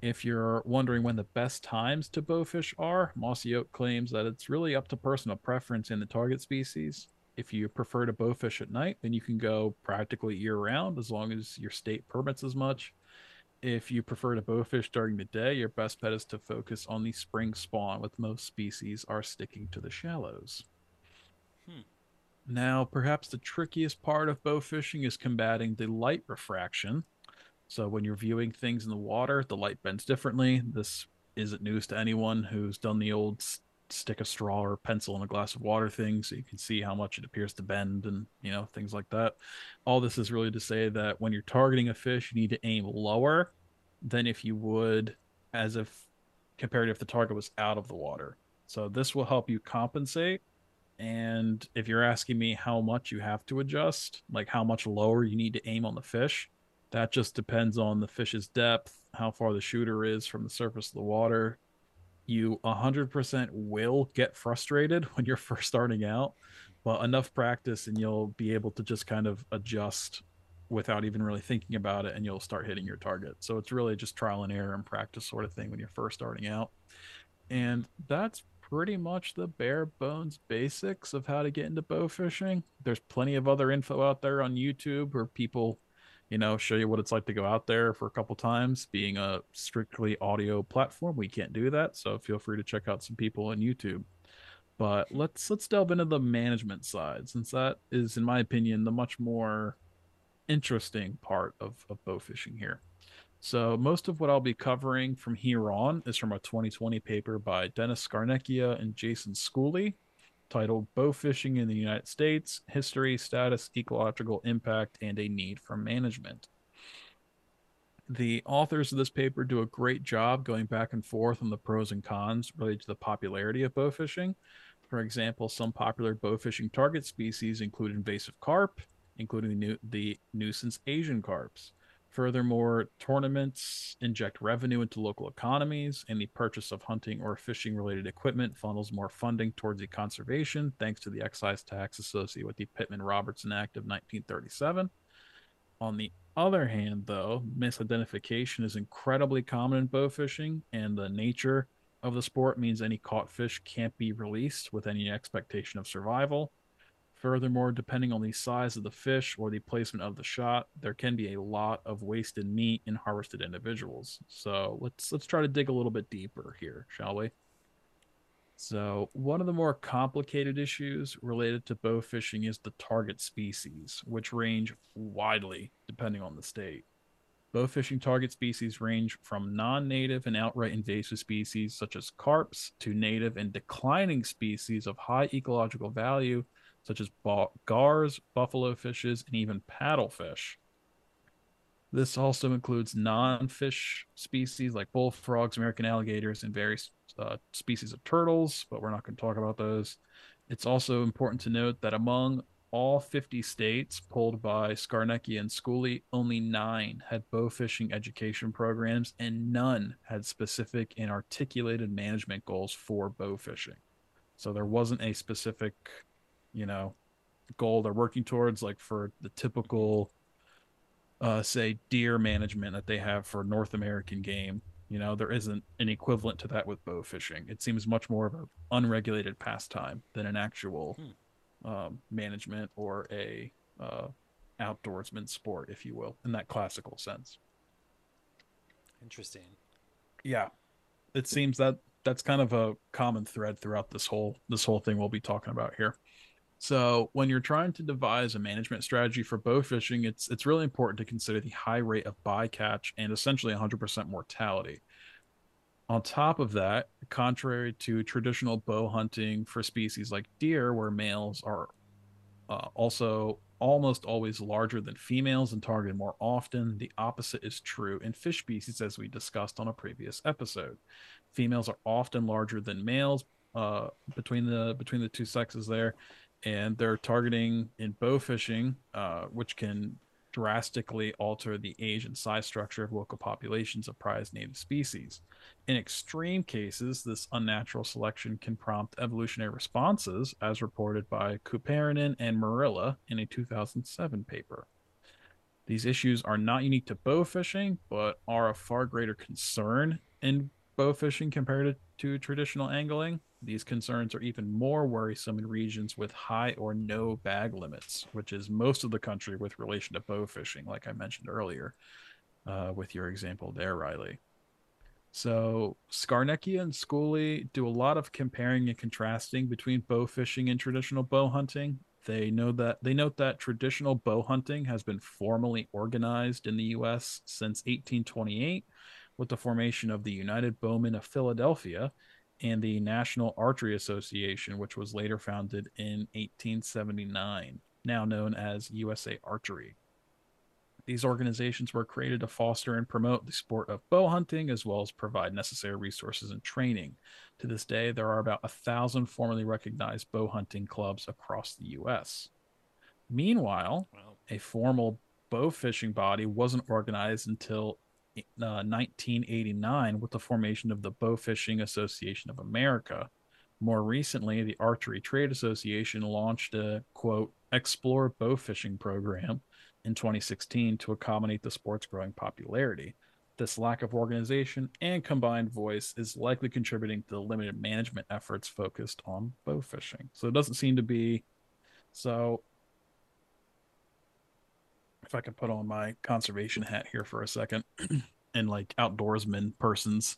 If you're wondering when the best times to bowfish are, Mossy Oak claims that it's really up to personal preference in the target species. If you prefer to bowfish at night, then you can go practically year round as long as your state permits as much. If you prefer to bowfish during the day, your best bet is to focus on the spring spawn, with most species are sticking to the shallows. Hmm. Now, perhaps the trickiest part of bow fishing is combating the light refraction. So, when you're viewing things in the water, the light bends differently. This isn't news to anyone who's done the old stick a straw or pencil in a glass of water thing, so you can see how much it appears to bend and you know things like that. All this is really to say that when you're targeting a fish, you need to aim lower than if you would as if compared if the target was out of the water. So this will help you compensate. And if you're asking me how much you have to adjust, like how much lower you need to aim on the fish, that just depends on the fish's depth, how far the shooter is from the surface of the water. You 100% will get frustrated when you're first starting out, but enough practice and you'll be able to just kind of adjust without even really thinking about it and you'll start hitting your target. So it's really just trial and error and practice sort of thing when you're first starting out. And that's pretty much the bare bones basics of how to get into bow fishing. There's plenty of other info out there on YouTube where people, you know, show you what it's like to go out there for a couple times. Being a strictly audio platform, we can't do that. So feel free to check out some people on YouTube. But let's let's delve into the management side, since that is, in my opinion, the much more interesting part of, of bow fishing here. So most of what I'll be covering from here on is from a 2020 paper by Dennis Scarnecchia and Jason Schooley titled Bow Fishing in the United States History, Status, Ecological Impact, and a Need for Management. The authors of this paper do a great job going back and forth on the pros and cons related to the popularity of bow fishing. For example, some popular bow fishing target species include invasive carp, including the, nu- the nuisance Asian carps. Furthermore, tournaments inject revenue into local economies, and the purchase of hunting or fishing related equipment funnels more funding towards the conservation thanks to the excise tax associated with the Pittman Robertson Act of 1937. On the other hand, though, misidentification is incredibly common in bow fishing, and the nature of the sport means any caught fish can't be released with any expectation of survival. Furthermore, depending on the size of the fish or the placement of the shot, there can be a lot of wasted meat in harvested individuals. So let's let's try to dig a little bit deeper here, shall we? So, one of the more complicated issues related to bow fishing is the target species, which range widely depending on the state. Bow fishing target species range from non native and outright invasive species such as carps to native and declining species of high ecological value such as gars, buffalo fishes, and even paddlefish. This also includes non fish species like bullfrogs, American alligators, and various uh, species of turtles, but we're not going to talk about those. It's also important to note that among all 50 states polled by Scarnecchia and Schooley, only nine had bow fishing education programs, and none had specific and articulated management goals for bow fishing. So there wasn't a specific, you know, goal they're working towards, like for the typical, uh, say, deer management that they have for North American game. You know, there isn't an equivalent to that with bow fishing. It seems much more of an unregulated pastime than an actual. Hmm um, management or a uh, outdoorsman sport, if you will, in that classical sense. Interesting. Yeah, it seems that that's kind of a common thread throughout this whole this whole thing we'll be talking about here. So when you're trying to devise a management strategy for bow fishing, it's it's really important to consider the high rate of bycatch and essentially 100% mortality. On top of that, contrary to traditional bow hunting for species like deer, where males are uh, also almost always larger than females and targeted more often, the opposite is true in fish species, as we discussed on a previous episode. Females are often larger than males uh, between the between the two sexes there, and they're targeting in bow fishing, uh, which can drastically alter the age and size structure of local populations of prized native species. In extreme cases, this unnatural selection can prompt evolutionary responses, as reported by Kuparinen and Merilä in a 2007 paper. These issues are not unique to bow fishing, but are of far greater concern in bow fishing compared to traditional angling. These concerns are even more worrisome in regions with high or no bag limits, which is most of the country with relation to bow fishing, like I mentioned earlier, uh, with your example there, Riley. So Scarnecchia and Schooley do a lot of comparing and contrasting between bow fishing and traditional bow hunting. They know that they note that traditional bow hunting has been formally organized in the U.S. since 1828, with the formation of the United Bowmen of Philadelphia and the National Archery Association, which was later founded in 1879, now known as USA Archery. These organizations were created to foster and promote the sport of bow hunting, as well as provide necessary resources and training. To this day, there are about a thousand formally recognized bow hunting clubs across the U.S. Meanwhile, wow. a formal bow fishing body wasn't organized until 1989 uh, with the formation of the Bow Fishing Association of America. More recently, the Archery Trade Association launched a quote explore bow fishing program in 2016 to accommodate the sport's growing popularity. This lack of organization and combined voice is likely contributing to the limited management efforts focused on bow fishing. So it doesn't seem to be so if I could put on my conservation hat here for a second and like outdoorsman person's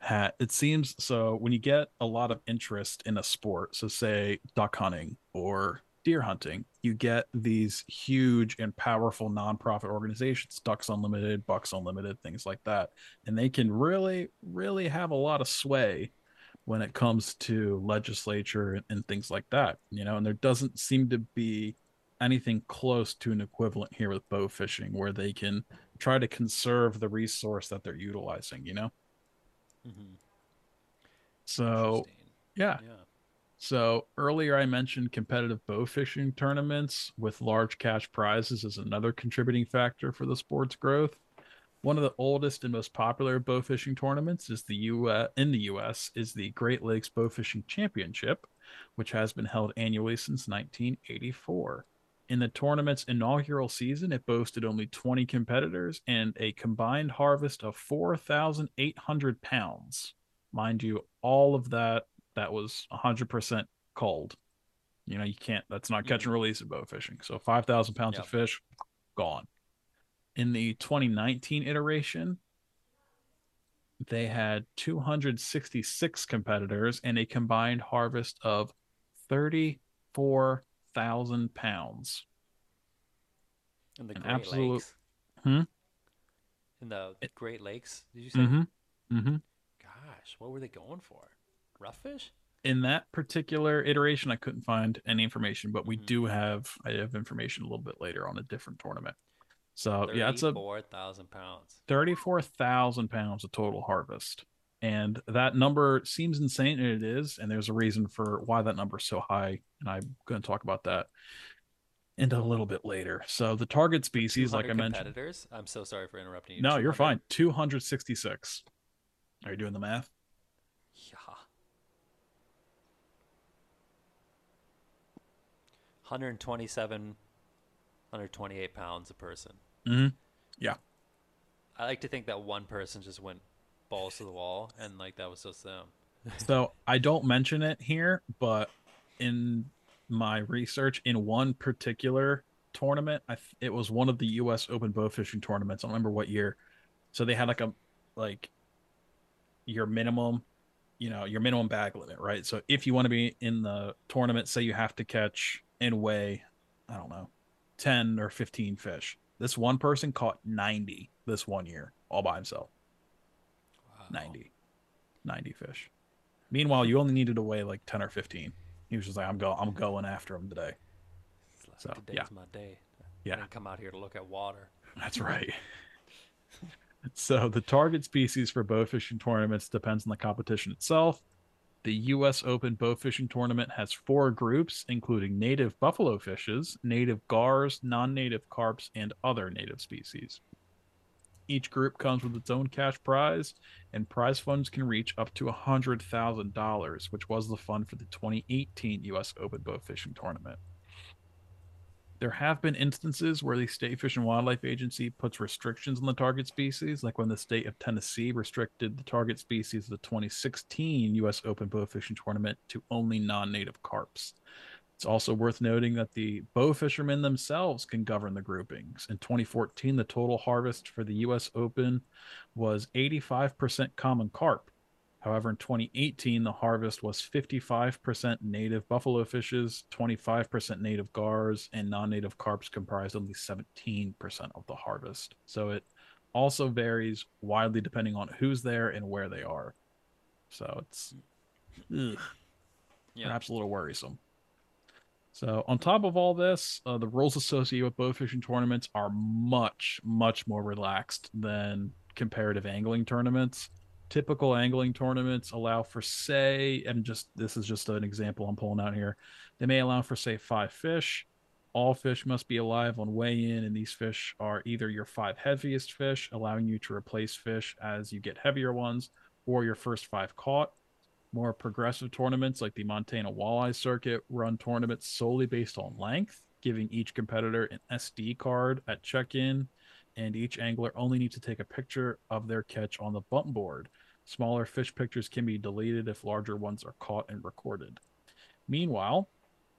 hat. It seems so when you get a lot of interest in a sport, so say duck hunting or deer hunting, you get these huge and powerful nonprofit organizations, Ducks Unlimited, Bucks Unlimited, things like that. And they can really, really have a lot of sway when it comes to legislature and, things like that, you know, and there doesn't seem to be anything close to an equivalent here with bow fishing where they can try to conserve the resource that they're utilizing you know mm-hmm. so yeah. yeah so earlier i mentioned competitive bow fishing tournaments with large cash prizes is another contributing factor for the sport's growth one of the oldest and most popular bow fishing tournaments is the U in the US is the Great Lakes Bow Fishing Championship, which has been held annually since 1984. In the tournament's inaugural season, it boasted only 20 competitors and a combined harvest of 4,800 pounds. Mind you, all of that that was 100% culled. You know, you can't. That's not catch and release of bow fishing. So five thousand pounds Yep. of fish, gone. In the 2019 iteration, they had 266 competitors and a combined harvest of 34,000 pounds. In the An Great absolute- Lakes. Hmm? In the It- Great Lakes, did you say? Mm-hmm. Mm-hmm. Gosh, what were they going for? Rough fish? in that particular iteration, I couldn't find any information, but we Mhm. do have I have information a little bit later on a different tournament. So yeah, it's a Thirty-four thousand pounds. thirty-four thousand pounds of total harvest, and that number seems insane, and it is. And there's a reason for why that number is so high, and I'm going to talk about that in a little bit later. So the target species, like I 200 mentioned, competitors. I'm so sorry for interrupting you. no, you're fine. Two hundred sixty-six. Are you doing the math? Yeah. 127, 128 pounds a person. mm-hmm. Yeah. I like to think that one person just went balls to the wall and like that was just them. So I don't mention it here, but in my research, in one particular tournament, I th- it was one of the U.S. Open bow fishing tournaments. I don't remember what year. So they had like a like your minimum, you know, your minimum bag limit, right? So if you want to be in the tournament, say you have to catch and weigh, I don't know, ten or fifteen fish. This one person caught ninety this one year all by himself. Wow. 90 90 fish meanwhile you only needed to weigh like 10 or 15 he was just like i'm going i'm going after him today It's like, So, today's yeah. my day. I Yeah. didn't come out here to look at water. that's right so the target species for bow fishing tournaments depends on the competition itself the us open bow fishing tournament has four groups including native buffalo fishes native gars non-native carps and other native species each group comes with its own cash prize, and prize funds can reach up to $100,000, which was the fund for the 2018 U.S. Open Bow Fishing Tournament. There have been instances where the State Fish and Wildlife Agency puts restrictions on the target species, like when the state of Tennessee restricted the target species of the 2016 U.S. Open Bow Fishing Tournament to only non native carps. It's also worth noting that the bow fishermen themselves can govern the groupings. In 2014, the total harvest for the U.S. Open was 85% common carp. However, in 2018, the harvest was 55% native buffalo fishes, 25% native gars, and non native carps comprised only 17% of the harvest. So it also varies widely depending on who's there and where they are. So it's Yeah. perhaps a little worrisome. So, on top of all this, uh, the rules associated with bow fishing tournaments are much, much more relaxed than comparative angling tournaments. Typical angling tournaments allow for, say, and just this is just an example I'm pulling out here. They may allow for, say, five fish. All fish must be alive on weigh in, and these fish are either your five heaviest fish, allowing you to replace fish as you get heavier ones, or your first five caught more progressive tournaments like the Montana Walleye Circuit run tournaments solely based on length, giving each competitor an SD card at check in, and each angler only needs to take a picture of their catch on the bump board. Smaller fish pictures can be deleted if larger ones are caught and recorded. Meanwhile,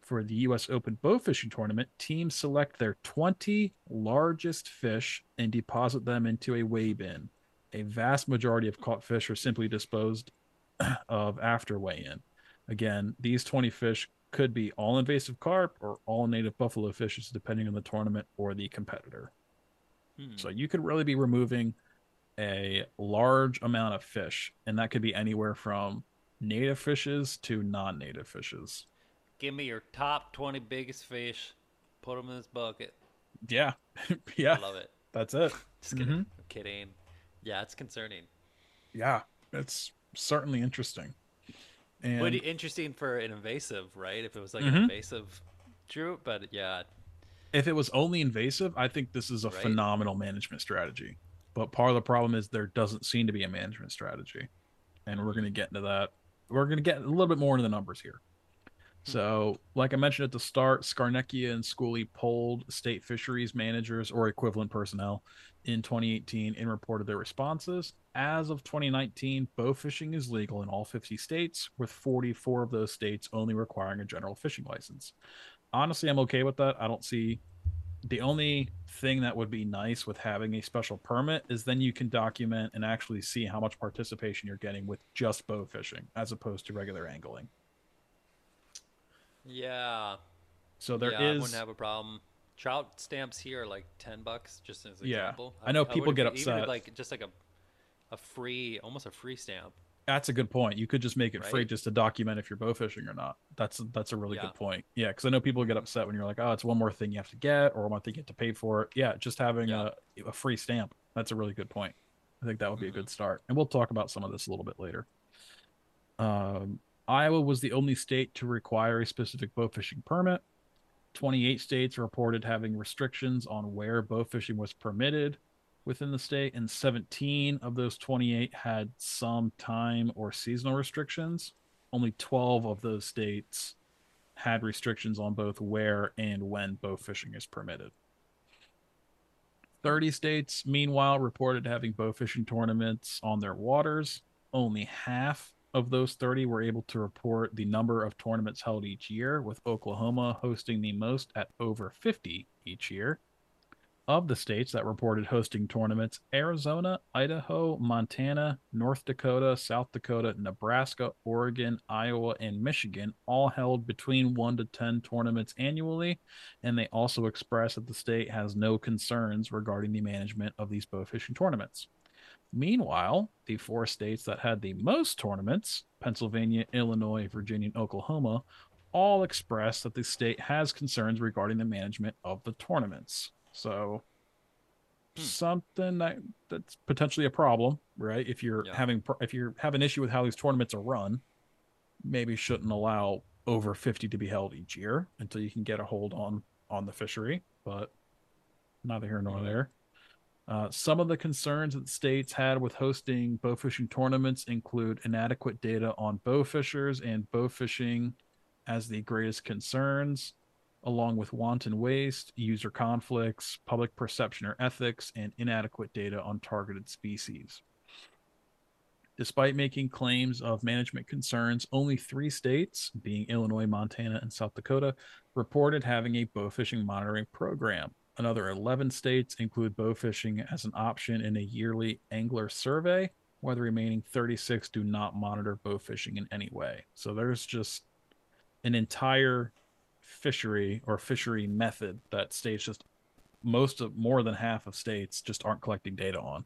for the U.S. Open Bow Fishing Tournament, teams select their 20 largest fish and deposit them into a weigh bin. A vast majority of caught fish are simply disposed of after weigh in. Again, these 20 fish could be all invasive carp or all native buffalo fishes, depending on the tournament or the competitor. Hmm. So you could really be removing a large amount of fish, and that could be anywhere from native fishes to non native fishes. Give me your top 20 biggest fish. Put them in this bucket. Yeah. yeah. I love it. That's it. Just kidding. I'm kidding. Yeah, it's concerning. Yeah. It's certainly interesting. And be interesting for an invasive, right? If it was like an Mhm. invasive Drew, but yeah, if it was only invasive, I think this is a Right. phenomenal management strategy. But part of the problem is there doesn't seem to be a management strategy. And we're going to get into that. We're going to get a little bit more into the numbers here. So, like I mentioned at the start, Scarnecchia and Schooley polled state fisheries managers or equivalent personnel in 2018 and reported their responses. As of 2019, bow fishing is legal in all 50 states, with 44 of those states only requiring a general fishing license. Honestly, I'm okay with that. I don't see the only thing that would be nice with having a special permit is then you can document and actually see how much participation you're getting with just bow fishing as opposed to regular angling. Yeah. So there yeah, I wouldn't have a problem. Trout stamps here are like ten bucks, just as an Yeah. example. I know would people get agree- even upset. like just like a a free, almost a free stamp. That's a good point. You could just make it free just to document if you're bow fishing or not. That's that's a really Yeah. good point. Yeah, because I know people get upset when you're like, oh, it's one more thing you have to get or one more thing you have to pay for it. Yeah, just having Yeah. a, a free stamp. That's a really good point. I think that would be Mhm. a good start. And we'll talk about some of this a little bit later. Um, Iowa was the only state to require a specific bow fishing permit. 28 states reported having restrictions on where bow fishing was permitted within the state, and 17 of those 28 had some time or seasonal restrictions. Only 12 of those states had restrictions on both where and when bow fishing is permitted. 30 states, meanwhile, reported having bow fishing tournaments on their waters. Only half of those 30 were able to report the number of tournaments held each year, with Oklahoma hosting the most at over 50 each year. Of the states that reported hosting tournaments, Arizona, Idaho, Montana, North Dakota, South Dakota, Nebraska, Oregon, Iowa, and Michigan all held between 1 to 10 tournaments annually, and they also expressed that the state has no concerns regarding the management of these bow fishing tournaments. Meanwhile, the four states that had the most tournaments, Pennsylvania, Illinois, Virginia, and Oklahoma, all expressed that the state has concerns regarding the management of the tournaments. So Hmm. something that that's potentially a problem, right? If you're Yeah. having if you have an issue with how these tournaments are run, maybe shouldn't allow over 50 to be held each year until you can get a hold on on the fishery, but neither here nor there. Uh, some of the concerns that states had with hosting bow fishing tournaments include inadequate data on bow fishers and bow fishing as the greatest concerns, along with wanton waste, user conflicts, public perception or ethics, and inadequate data on targeted species. Despite making claims of management concerns, only three states, being Illinois, Montana, and South Dakota, reported having a bow fishing monitoring program. Another 11 states include bow fishing as an option in a yearly angler survey, while the remaining 36 do not monitor bow fishing in any way. So there's just an entire fishery or fishery method that states just most of more than half of states just aren't collecting data on.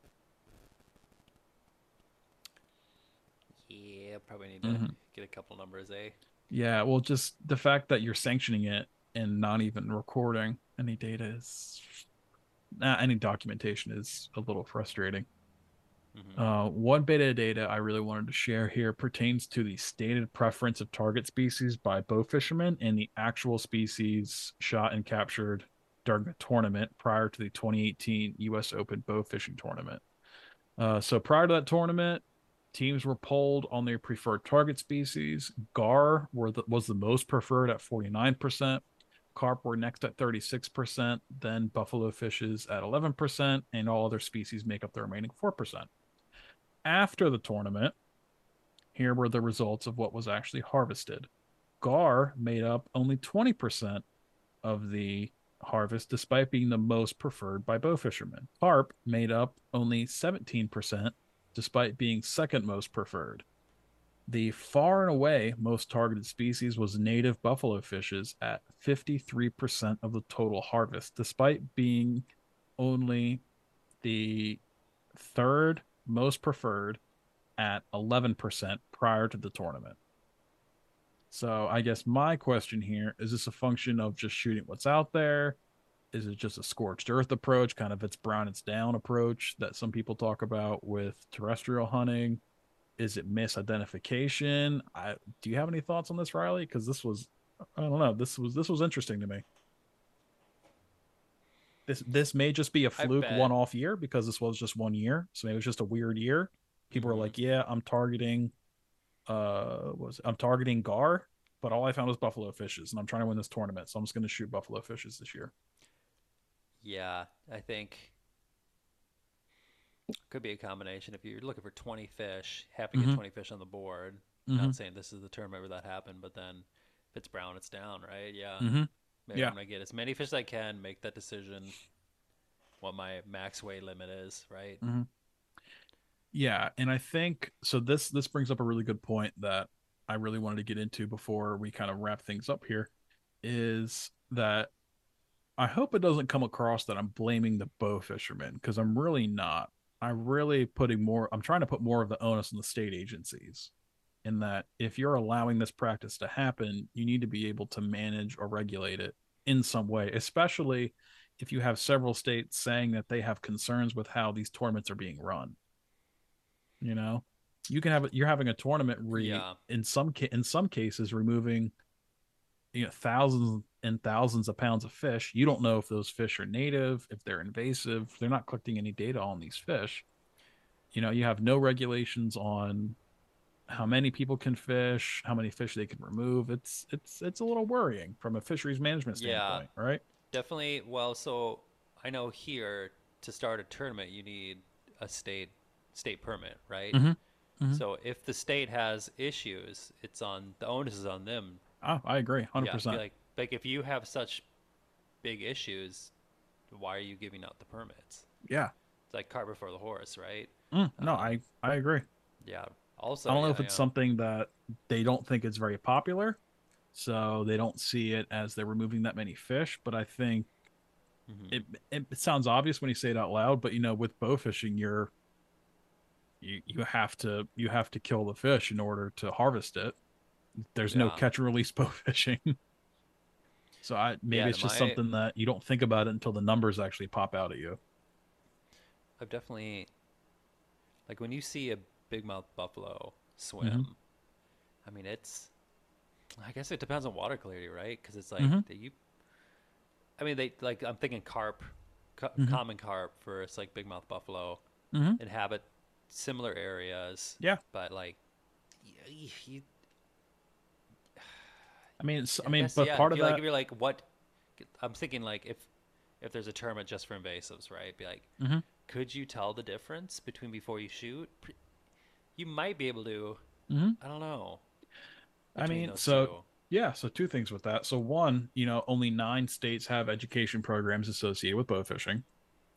Yeah, probably need to Mhm. get a couple numbers, eh? Yeah, well, just the fact that you're sanctioning it and not even recording any data is, nah, any documentation is a little frustrating. Mhm. Uh, one bit of data I really wanted to share here pertains to the stated preference of target species by bow fishermen and the actual species shot and captured during the tournament prior to the 2018 U.S. Open bow fishing tournament. Uh, so prior to that tournament, teams were polled on their preferred target species. Gar the, was the most preferred at 49%. Carp were next at 36%, then buffalo fishes at 11%, and all other species make up the remaining 4%. After the tournament, here were the results of what was actually harvested. Gar made up only 20% of the harvest, despite being the most preferred by bow fishermen. Carp made up only 17%, despite being second most preferred. The far and away most targeted species was native buffalo fishes at 53% of the total harvest, despite being only the third most preferred at 11% prior to the tournament. So I guess my question here is this a function of just shooting what's out there? Is it just a scorched earth approach, kind of its brown, it's down approach that some people talk about with terrestrial hunting? Is it misidentification? I do you have any thoughts on this, Riley? Because this was I don't know. This was this was interesting to me. This this may just be a fluke one off year because this was just one year. So maybe it was just a weird year. People Mhm. were like, Yeah, I'm targeting uh was I'm targeting Gar but all I found was buffalo fishes, and I'm trying to win this tournament, so I'm just going to shoot buffalo fishes this year. Yeah, I think could be a combination. If you're looking for 20 fish, happy to get 20 fish on the board. Mhm. Not saying this is the tournament where that happened, but then if it's brown, it's down, right? Yeah. Mm-hmm. Maybe Yeah. I'm gonna get as many fish as I can, make that decision. What my max weight limit is, right? Mm-hmm. Yeah, and I think so. This this brings up a really good point that I really wanted to get into before we kind of wrap things up here. Is that I hope it doesn't come across that I'm blaming the bow fishermen because I'm really not. I'm really putting more. I'm trying to put more of the onus on the state agencies. In that, if you're allowing this practice to happen, you need to be able to manage or regulate it in some way, especially if you have several states saying that they have concerns with how these tournaments are being run. You know you can have you're having a tournament where Yeah. in some in some cases removing you know thousands and thousands of pounds of fish. You don't know if those fish are native if they're invasive. They're not collecting any data on these fish. You know you have no regulations on how many people can fish how many fish they can remove it's it's it's a little worrying from a fisheries management Yeah. standpoint right Definitely. Well, so I know here to start a tournament, you need a state state permit, right? Mhm. Mhm. So if the state has issues, it's on the onus is on them. oh, i agree 100% Yeah, be like like if you have such big issues, why are you giving out the permits? yeah It's like cart before the horse, right? Mm, no Um, i i agree Yeah. Also, I don't know yeah, if it's yeah. something that they don't think it's very popular, so they don't see it as they're removing that many fish. But I think Mhm. it, it sounds obvious when you say it out loud. But you know, with bow fishing, you're you you have to you have to kill the fish in order to harvest it. There's no catch and release bow fishing. So I maybe Yeah, it's just my- something that you don't think about it until the numbers actually pop out at you. I've definitely like when you see a big mouth buffalo swim. Mm-hmm. I mean, it's. I guess it depends on water clarity, right? Because it's like Mhm. you. I mean, they like I'm thinking carp, co- Mhm. common carp for it's like big mouth buffalo Mhm. inhabit similar areas. Yeah. But like, you, you I mean, it's, I I mean, guess, but yeah, part of that, like if you're like what I'm thinking like if if there's a tournament just for invasives, right? Be like, Mhm. could you tell the difference between before you shoot? You might be able to. Mhm. I don't know. I mean, so two. Yeah, so two things with that. So one, you know, only nine states have education programs associated with bow fishing,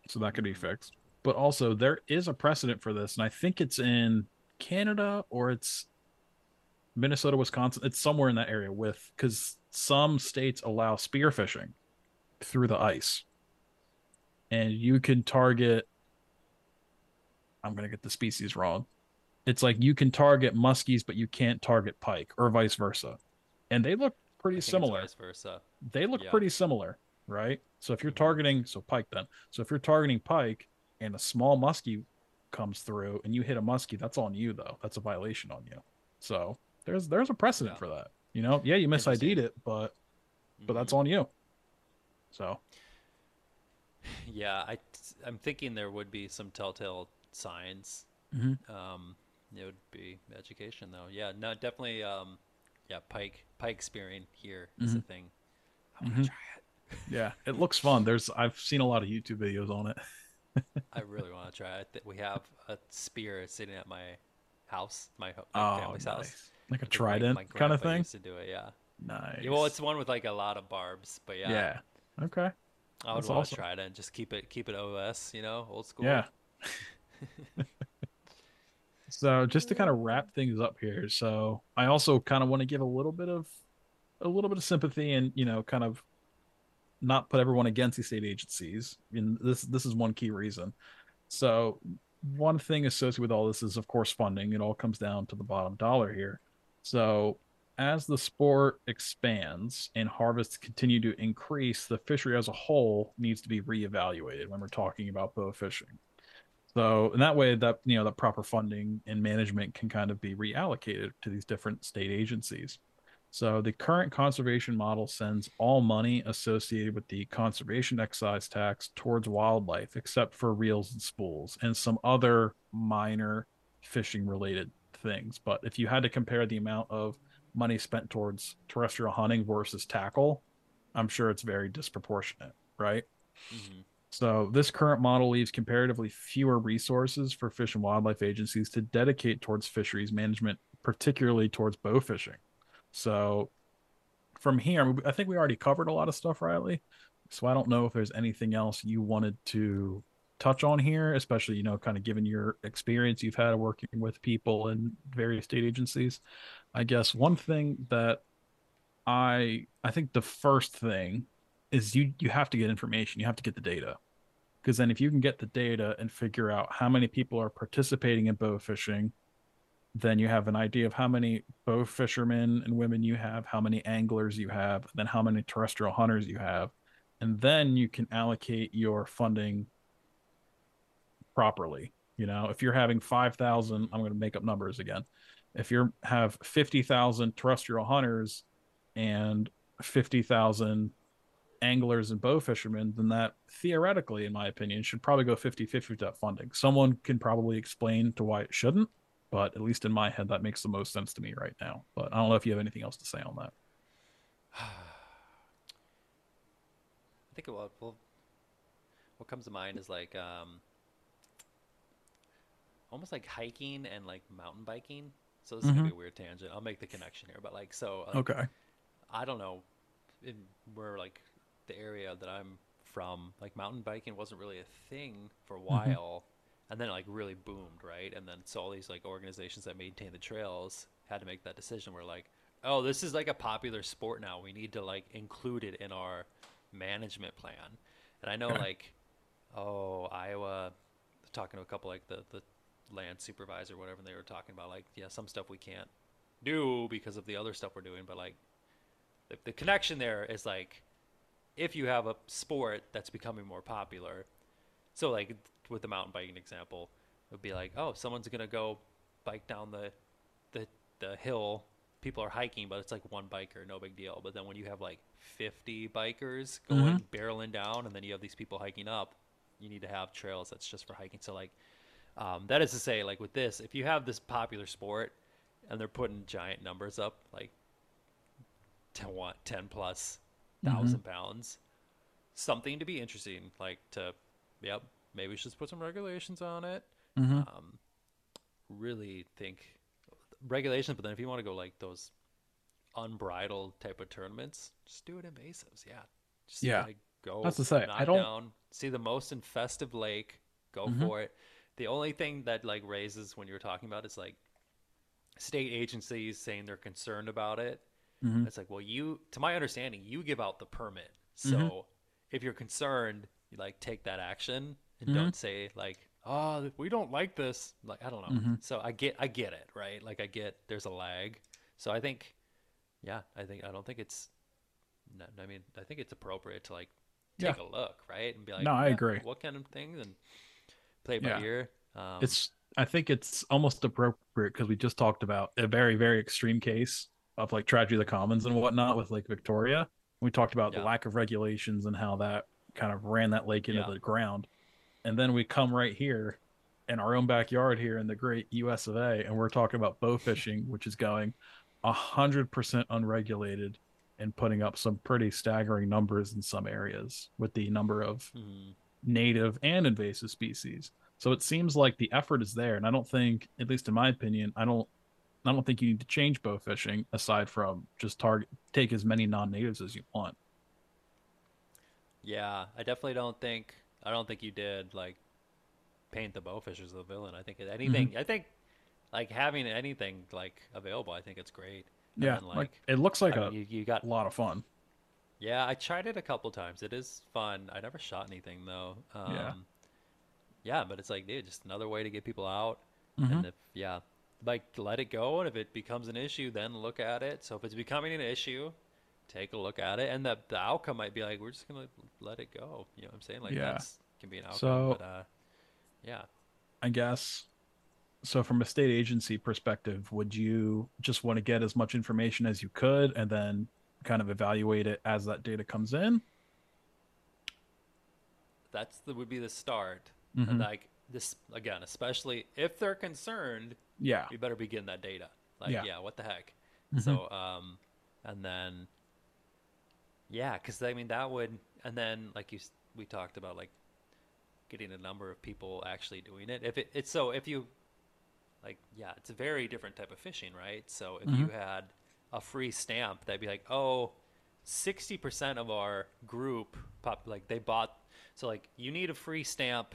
so that could be fixed. But also, there is a precedent for this, and I think it's in Canada or it's Minnesota, Wisconsin. It's somewhere in that area with because some states allow spear fishing through the ice, and you can target. I'm gonna get the species wrong. It's like you can target muskies, but you can't target pike, or vice versa and they look pretty similar. vice versa. They look Yeah. pretty similar, right? So if you're Mhm. targeting so pike then. So if you're targeting pike and a small muskie comes through and you hit a muskie, that's on you though. That's a violation on you. So there's there's a precedent Yeah. for that. You know, yeah, you mis ID'd it, but but that's Mhm. on you. So Yeah, I I'm thinking there would be some telltale signs. Mhm. Um, it would be education though. Yeah, no, definitely. Um, yeah, pike pike spearing here is a Mhm. thing. I want to Mhm. try it. yeah, it looks fun. There's I've seen a lot of YouTube videos on it. I really want to try it. Th- We have a spear sitting at my house, my, ho- Oh, my family's house. Like a trident my kind of thing. Used to do it, yeah. Nice. Yeah, Well, it's one with like a lot of barbs, but yeah, yeah. Okay. I would that's want awesome. to try it and just keep it keep it OS, you know, old school. Yeah. So just to kind of mm. wrap things up here, so I also kind of want to give a little bit of a little bit of sympathy and you know kind of not put everyone against the state agencies. And this this is one key reason. So one thing associated with all this is of course funding. It all comes down to the bottom dollar here. So as the sport expands and harvests continue to increase, the fishery as a whole needs to be reevaluated when we're talking about bow fishing. So in that way, that you know, the proper funding and management can kind of be reallocated to these different state agencies. So the current conservation model sends all money associated with the conservation excise tax towards wildlife, except for reels and spools and some other minor fishing related things. But if you had to compare the amount of money spent towards terrestrial hunting versus tackle, I'm sure it's very disproportionate, right? Mhm. So this current model leaves comparatively fewer resources for fish and wildlife agencies to dedicate towards fisheries management, particularly towards bow fishing. So from here, I think we already covered a lot of stuff, Riley. So I don't know if there's anything else you wanted to touch on here, especially, you know, kind of given your experience you've had working with people in various state agencies. I guess one thing that I I think the first thing is you you have to get information, you have to get the data. Because then if you can get the data and figure out how many people are participating in bow fishing, then you have an idea of how many bow fishermen and women you have, how many anglers you have, then how many terrestrial hunters you have. And then you can allocate your funding properly. You know, if you're having 5,000, I'm going to make up numbers again. If you have 50,000 terrestrial hunters and 50,000 anglers and bow fishermen, then that theoretically, in my opinion, should probably go 50 50 with that funding. Someone can probably explain to why it shouldn't, but at least in my head, that makes the most sense to me right now. But I don't know if you have anything else to say on that. I think what what what comes to mind is like um, almost like hiking and like mountain biking. So this is gonna be a weird tangent. I'll make the connection here, but like so like, Okay. I don't know, in where like the area that I'm from, like mountain biking wasn't really a thing for a mm-hmm. while, and then it, like really boomed, right? And then so all these like organizations that maintain the trails had to make that decision. Where like, oh, this is like a popular sport now. We need to like include it in our management plan. And I know Okay. like, oh, Iowa, talking to a couple like the the land supervisor, whatever, and they were talking about like, yeah, some stuff we can't do because of the other stuff we're doing, but like the, the connection there is like if you have a sport that's becoming more popular so like with the mountain biking example it would be like oh someone's gonna go bike down the the, the hill. People are hiking but it's like one biker no big deal. But then when you have like 50 bikers going barreling down and then you have these people hiking up you need to have trails that's just for hiking. So like um, that is to say like with this if you have this popular sport and they're putting giant numbers up like 10, 10 plus Mm-hmm. 1000 pounds something to be interesting like to yep maybe we should just put some regulations on it Mhm. um really think regulations but then if you want to go like those unbridled type of tournaments just do it invasives yeah just Yeah. like go That's to say, I don't- down see the most infestive lake go Mhm. for it the only thing that like raises when you're talking about is like state agencies saying they're concerned about it Mhm. it's like, well, you, to my understanding, you give out the permit. So Mhm. if you're concerned, you like take that action and Mhm. don't say like, oh, we don't like this. Like, I don't know. Mhm. So I get, I get it, right? Like I get there's a lag. So I think, yeah, I think, I don't think it's, no, I mean, I think it's appropriate to like take a look, right? And be like, No, I agree. What kind of things and play by Yeah. ear. Um, it's I think it's almost appropriate because we just talked about a very very extreme case of like tragedy of the commons and whatnot with Lake Victoria. We talked about Yeah. the lack of regulations and how that kind of ran that lake into Yeah. the ground. And then we come right here in our own backyard here in the great US of A and we're talking about bow fishing, which is going a hundred percent unregulated and putting up some pretty staggering numbers in some areas with the number of mhm. native and invasive species. So it seems like the effort is there, and I don't think, at least in my opinion, I don't, I don't think you need to change bow fishing aside from just target take as many non-natives as you want. Yeah, I definitely don't think I don't think you did like paint the bowfish as the villain. I think anything Mm-hmm. I think like having anything like available, I think it's great. Yeah, then, like, it looks like I a mean, you, you got a lot of fun. yeah, I tried it a couple times. It is fun. I never shot anything though. Um, Yeah. Yeah, but it's like, dude, just another way to get people out. Mhm. And if yeah, like let it go, and if it becomes an issue, then look at it. So if it's becoming an issue, take a look at it, and the the outcome might be like we're just gonna let it go. You know what I'm saying? Like Yeah. that's can be an outcome. So- but uh, yeah, I guess. So, from a state agency perspective, would you just want to get as much information as you could and then kind of evaluate it as that data comes in? that's the would be the start. Mhm. And like this again, especially if they're concerned, Yeah, you better be getting that data. Like, Yeah. yeah, what the heck? Mhm. So um, and then yeah, because I mean that would and then like you we talked about like getting a number of people actually doing it. If it, it's so if you like yeah, it's a very different type of fishing, right? So if you Mhm. had a free stamp, that'd be like oh. 60% of our group pop like they bought so like you need a free stamp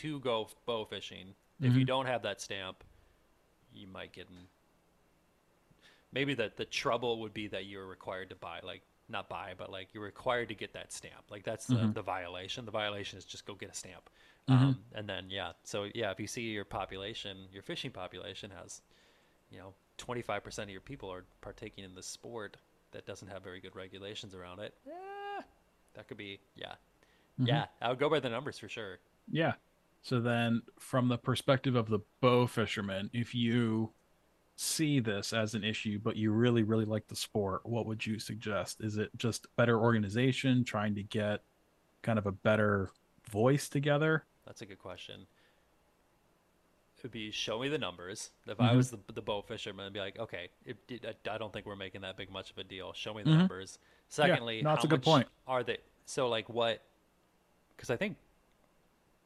to go bow fishing if you Mhm. don't have that stamp you might get in maybe the the trouble would be that you're required to buy like not buy but like you're required to get that stamp like that's the, Mhm. the violation the violation is just go get a stamp Mhm. um, and then yeah so yeah if you see your population your fishing population has you know 25% of your people are partaking in this sport that doesn't have very good regulations around it eh, that could be yeah Mhm. yeah i would go by the numbers for sure Yeah. So then, from the perspective of the bow fisherman, if you see this as an issue, but you really, really like the sport, what would you suggest? Is it just better organization, trying to get kind of a better voice together? That's a good question. It would be show me the numbers. If I Mhm. was the, the bow fisherman, I'd be like, okay, it, it, I I don't think we're making that big much of a deal. Show me the Mhm. numbers. Secondly, no, that's a good much point. are they? So like what? Because I think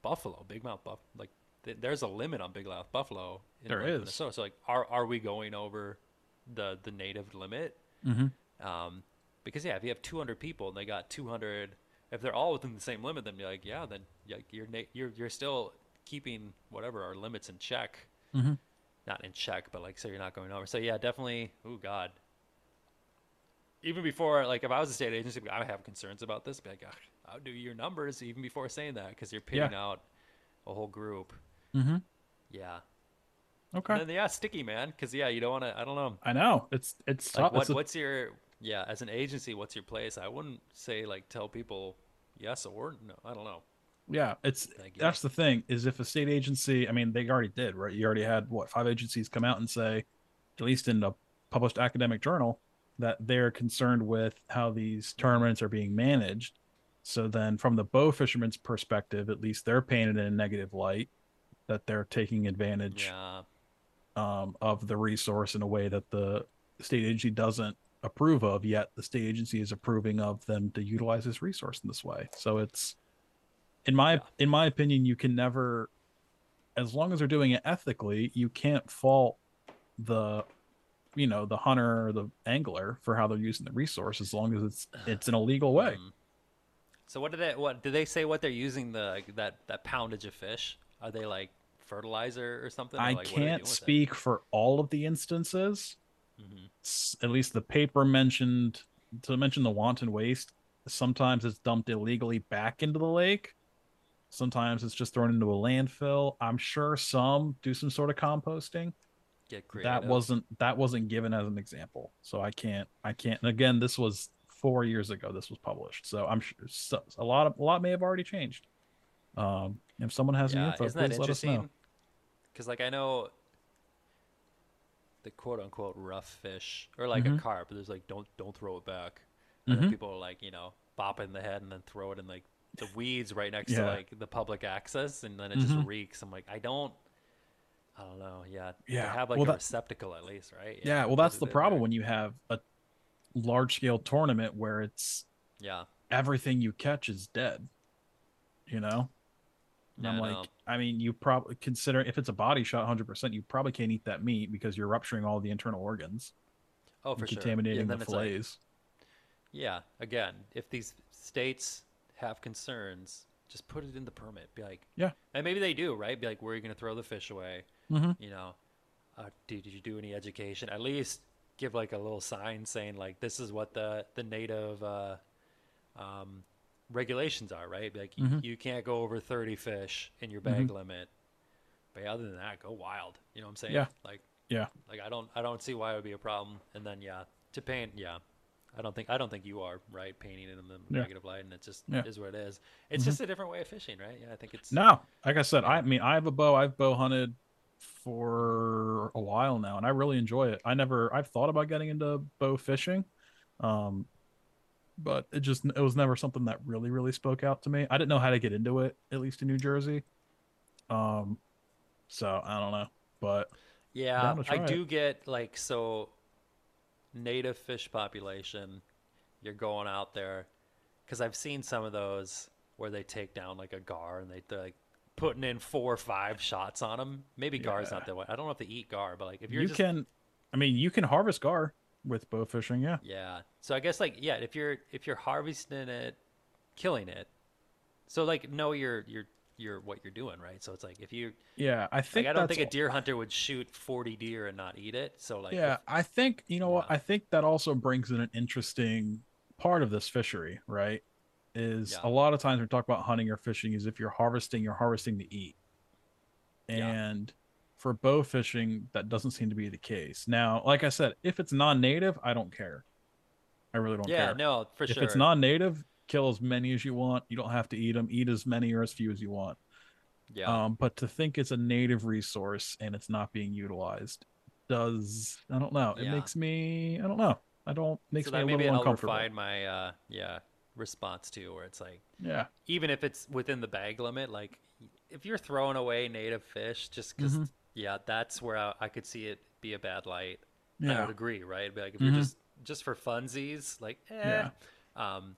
buffalo, big mouth buff, like th- there's a limit on big mouth buffalo. In There like, is. Minnesota. So like, are are we going over the the native limit? Mm-hmm. Um, because yeah, if you have 200 people and they got 200, if they're all within the same limit, then you're like, yeah, then you're na- you're you're still keeping whatever our limits in check, Mhm. not in check, but like so you're not going over. So yeah, definitely. Oh God. Even before, like, if I was a state agency, I would have concerns about this. Be like, "Ugh, I'll do your numbers even before saying that because you're Yeah. out a whole group. Mm-hmm. Yeah. Okay. And then yeah, sticky man, because yeah, you don't want to. I don't know. I know it's it's like tough. what, It's a- what's your yeah as an agency what's your place i wouldn't say like tell people yes or no i don't know yeah, it's Like, yeah. that's the thing is if a state agency, I mean, they already did right. You already had what five agencies come out and say, at least in a published academic journal, that they're concerned with how these tournaments are being managed. So then, from the bow fisherman's perspective, at least they're painted in a negative light that they're taking advantage yeah um, of the resource in a way that the state agency doesn't approve of. Yet the state agency is approving of them to utilize this resource in this way. So it's, in my Yeah. in my opinion, you can never, as long as they're doing it ethically, you can't fault the, you know, the hunter or the angler for how they're using the resource as long as it's it's in a legal way. Mhm. So what did they what did they say what they're using the like, that that poundage of fish? Are they like fertilizer or something or, I like, what are they doing can't speak for all of the instances. Mhm. at least the paper mentioned to mention the wanton waste sometimes it's dumped illegally back into the lake. Sometimes it's just thrown into a landfill. I'm sure some do some sort of composting. Get creative. that wasn't that wasn't given as an example. So i can't i can't and again this was four years ago this was published. So i'm sure so, a lot of a lot may have already changed. Um if someone has any info please let us know. because like i know the quote unquote rough fish or like Mhm. a carp there's like don't don't throw it back. And Mhm. people are like you know bop it in the head and then throw it in like the weeds right next to like the public access and then it just Mhm. reeks. I'm like i don't i don't know. Yeah Yeah, have like well, a that- receptacle at least right? Yeah well that's the problem there. when you have a large scale tournament where it's yeah everything you catch is dead. You know? And Yeah, I'm like, know. I mean, you probably consider if it's a body shot 100%, you probably can't eat that meat because you're rupturing all the internal organs oh for sure yeah, contaminating the it's like, fillets. yeah again if these states have concerns just put it in the permit be like Yeah. and maybe they do right be like where are you going to throw the fish away Mhm. you know uh, did, did you do any education at least give like a little sign saying like this is what the the native uh, um, regulations are right like you, Mhm. you can't go over 30 fish in your bag limit but other than that go wild you know what i'm saying Yeah. like Yeah. like i don't i don't see why it would be a problem and then yeah to paint yeah i don't think i don't think you are right painting it in the Yeah. negative light and it just Yeah. is what it is it's Mhm. just a different way of fishing right yeah i think it's No, like I said, I mean, I have a bow. I've bow hunted for a while now, and I really enjoy it. I never, I've thought about getting into bow fishing, um, but it just, it was never something that really, really spoke out to me. I didn't know how to get into it, at least in New Jersey. Um, so I don't know, but Yeah, I try it. do get like so native fish population, you're going out there because I've seen some of those where they take down like a gar and they, they're like putting in four or five shots on them. Maybe gar's Yeah. not the way. I don't know if they eat gar, but like if you're You just can, I mean, you can harvest gar with bow fishing. Yeah. Yeah. So I guess like yeah, if you're if you're harvesting it, killing it, so like know your your your what you're doing, right? So it's like if you Yeah. I think like I don't think a deer hunter would shoot 40 deer and not eat it. So like yeah, if- I think you know what I think that also brings in an interesting part of this fishery, right? Is Yeah. a lot of times we talk about hunting or fishing is if you're harvesting, you're harvesting to eat. Yeah. And for bow fishing, that doesn't seem to be the case. Now, like I said, if it's non-native, I don't care. I really don't yeah, care. Yeah, no, for if sure. If it's non-native, kill as many as you want. You don't have to eat them. Eat as many or as few as you want. yeah. Um, but to think it's a native resource and it's not being utilized does I don't know. It Yeah. makes me I don't know. I don't makes so me a maybe little I'll uncomfortable. refine my uh yeah, response to where it's like Yeah. even if it's within the bag limit, like if you're throwing away native fish just because Mhm. yeah, that's where I, I could see it be a bad light. I would agree, right? Be like if Mhm. you're just just for funsies, like eh, Yeah. um,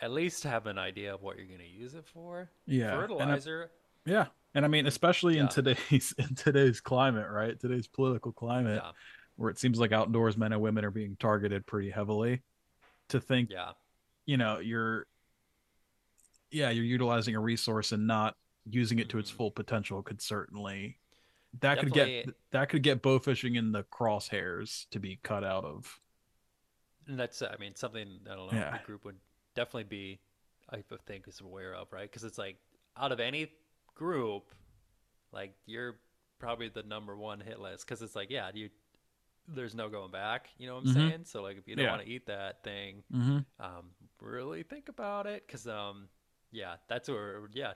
at least have an idea of what you're gonna use it for. Yeah. And I- Fertilizer, yeah. And I mean, especially Yeah. in today's in today's climate, right? Today's political climate yeah, where it seems like outdoors men and women are being targeted pretty heavily. To think, yeah, you know, you're yeah, you're utilizing a resource and not using it to its Mhm. full potential could certainly that could get that could get bow fishing in the crosshairs to be cut out of and that's I mean something I don't know Yeah. the group would definitely be I think is aware of, right? Because it's like out of any group, like you're probably the number one hit list because it's like yeah, you there's no going back. You know what I'm Mhm. saying? So like if you don't Yeah. want to eat that thing, mm-hmm. um, really think about it because um, yeah, that's where yeah,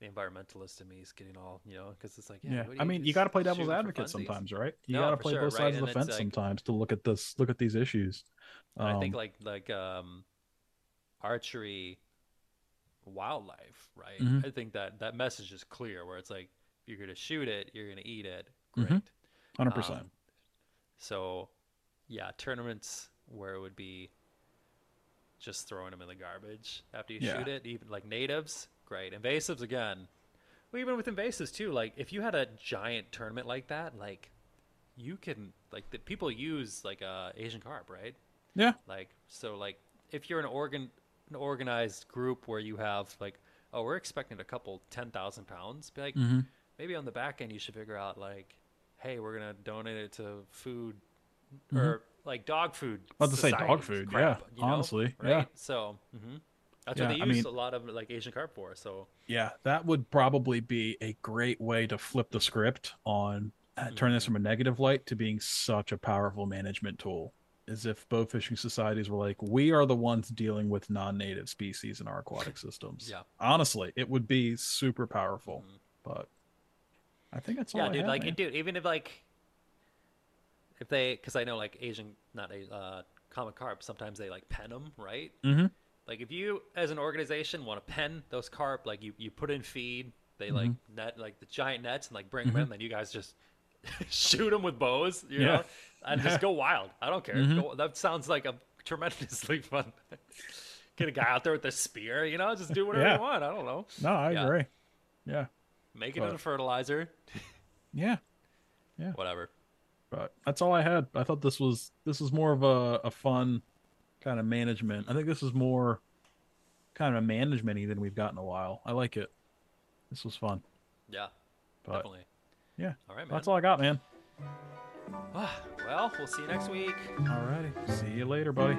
the environmentalist in me is getting all you know because it's like yeah, Yeah, what do I mean, you got to play devil's advocate sometimes, right? You No, got to play sure, both right, sides of the fence like- sometimes to look at this, look at these issues. And I think Um, like like um archery wildlife, right? Mhm. I think that that message is clear where it's like you're gonna shoot it, you're gonna eat it. Mhm. Great. hundred percent. So yeah, tournaments where it would be just throwing them in the garbage after you Yeah. shoot it, even like natives, great. Invasives again. Well, even with invasives too, like if you had a giant tournament like that, like you can like the people use like uh Asian carp, right? Yeah. Like so like if you're an organ an organized group where you have like oh we're expecting a couple ten thousand pounds, be like Mm-hmm. maybe on the back end you should figure out like hey we're gonna donate it to food Mhm. or like dog food About to say dog food, crap, yeah, you know, honestly, right yeah. so mhm. that's Yeah, what they I use mean- a lot of like asian carp for so Yeah, that would probably be a great way to flip the script on uh, turn this from a negative light to being such a powerful management tool. As if bow fishing societies were like, we are the ones dealing with non-native species in our aquatic systems. Yeah. honestly, it would be super powerful. mhm. But I think that's all. yeah I dude have, like man. dude even if like if they because i know like asian not a uh common carp sometimes they like pen them right Mm-hmm. like if you as an organization want to pen those carp like you you put in feed they like Mm-hmm. net like the giant nets and like bring them in then you guys just shoot them with bows you Yeah. know and just go wild i don't care Mhm. Go- that sounds like a tremendously fun get a guy out there with a spear you know just do whatever Yeah. you want i don't know No, I Yeah. agree. Yeah, make it But- into fertilizer yeah. Yeah. Whatever But that's all I had. I thought this was this was more of a, a fun kind of management. I think this is more kind of a management than we've got in a while. I like it. This was fun. yeah But definitely yeah, all right man that's all I got, man. Ah, well we'll see you next week Alrighty. See you later, buddy.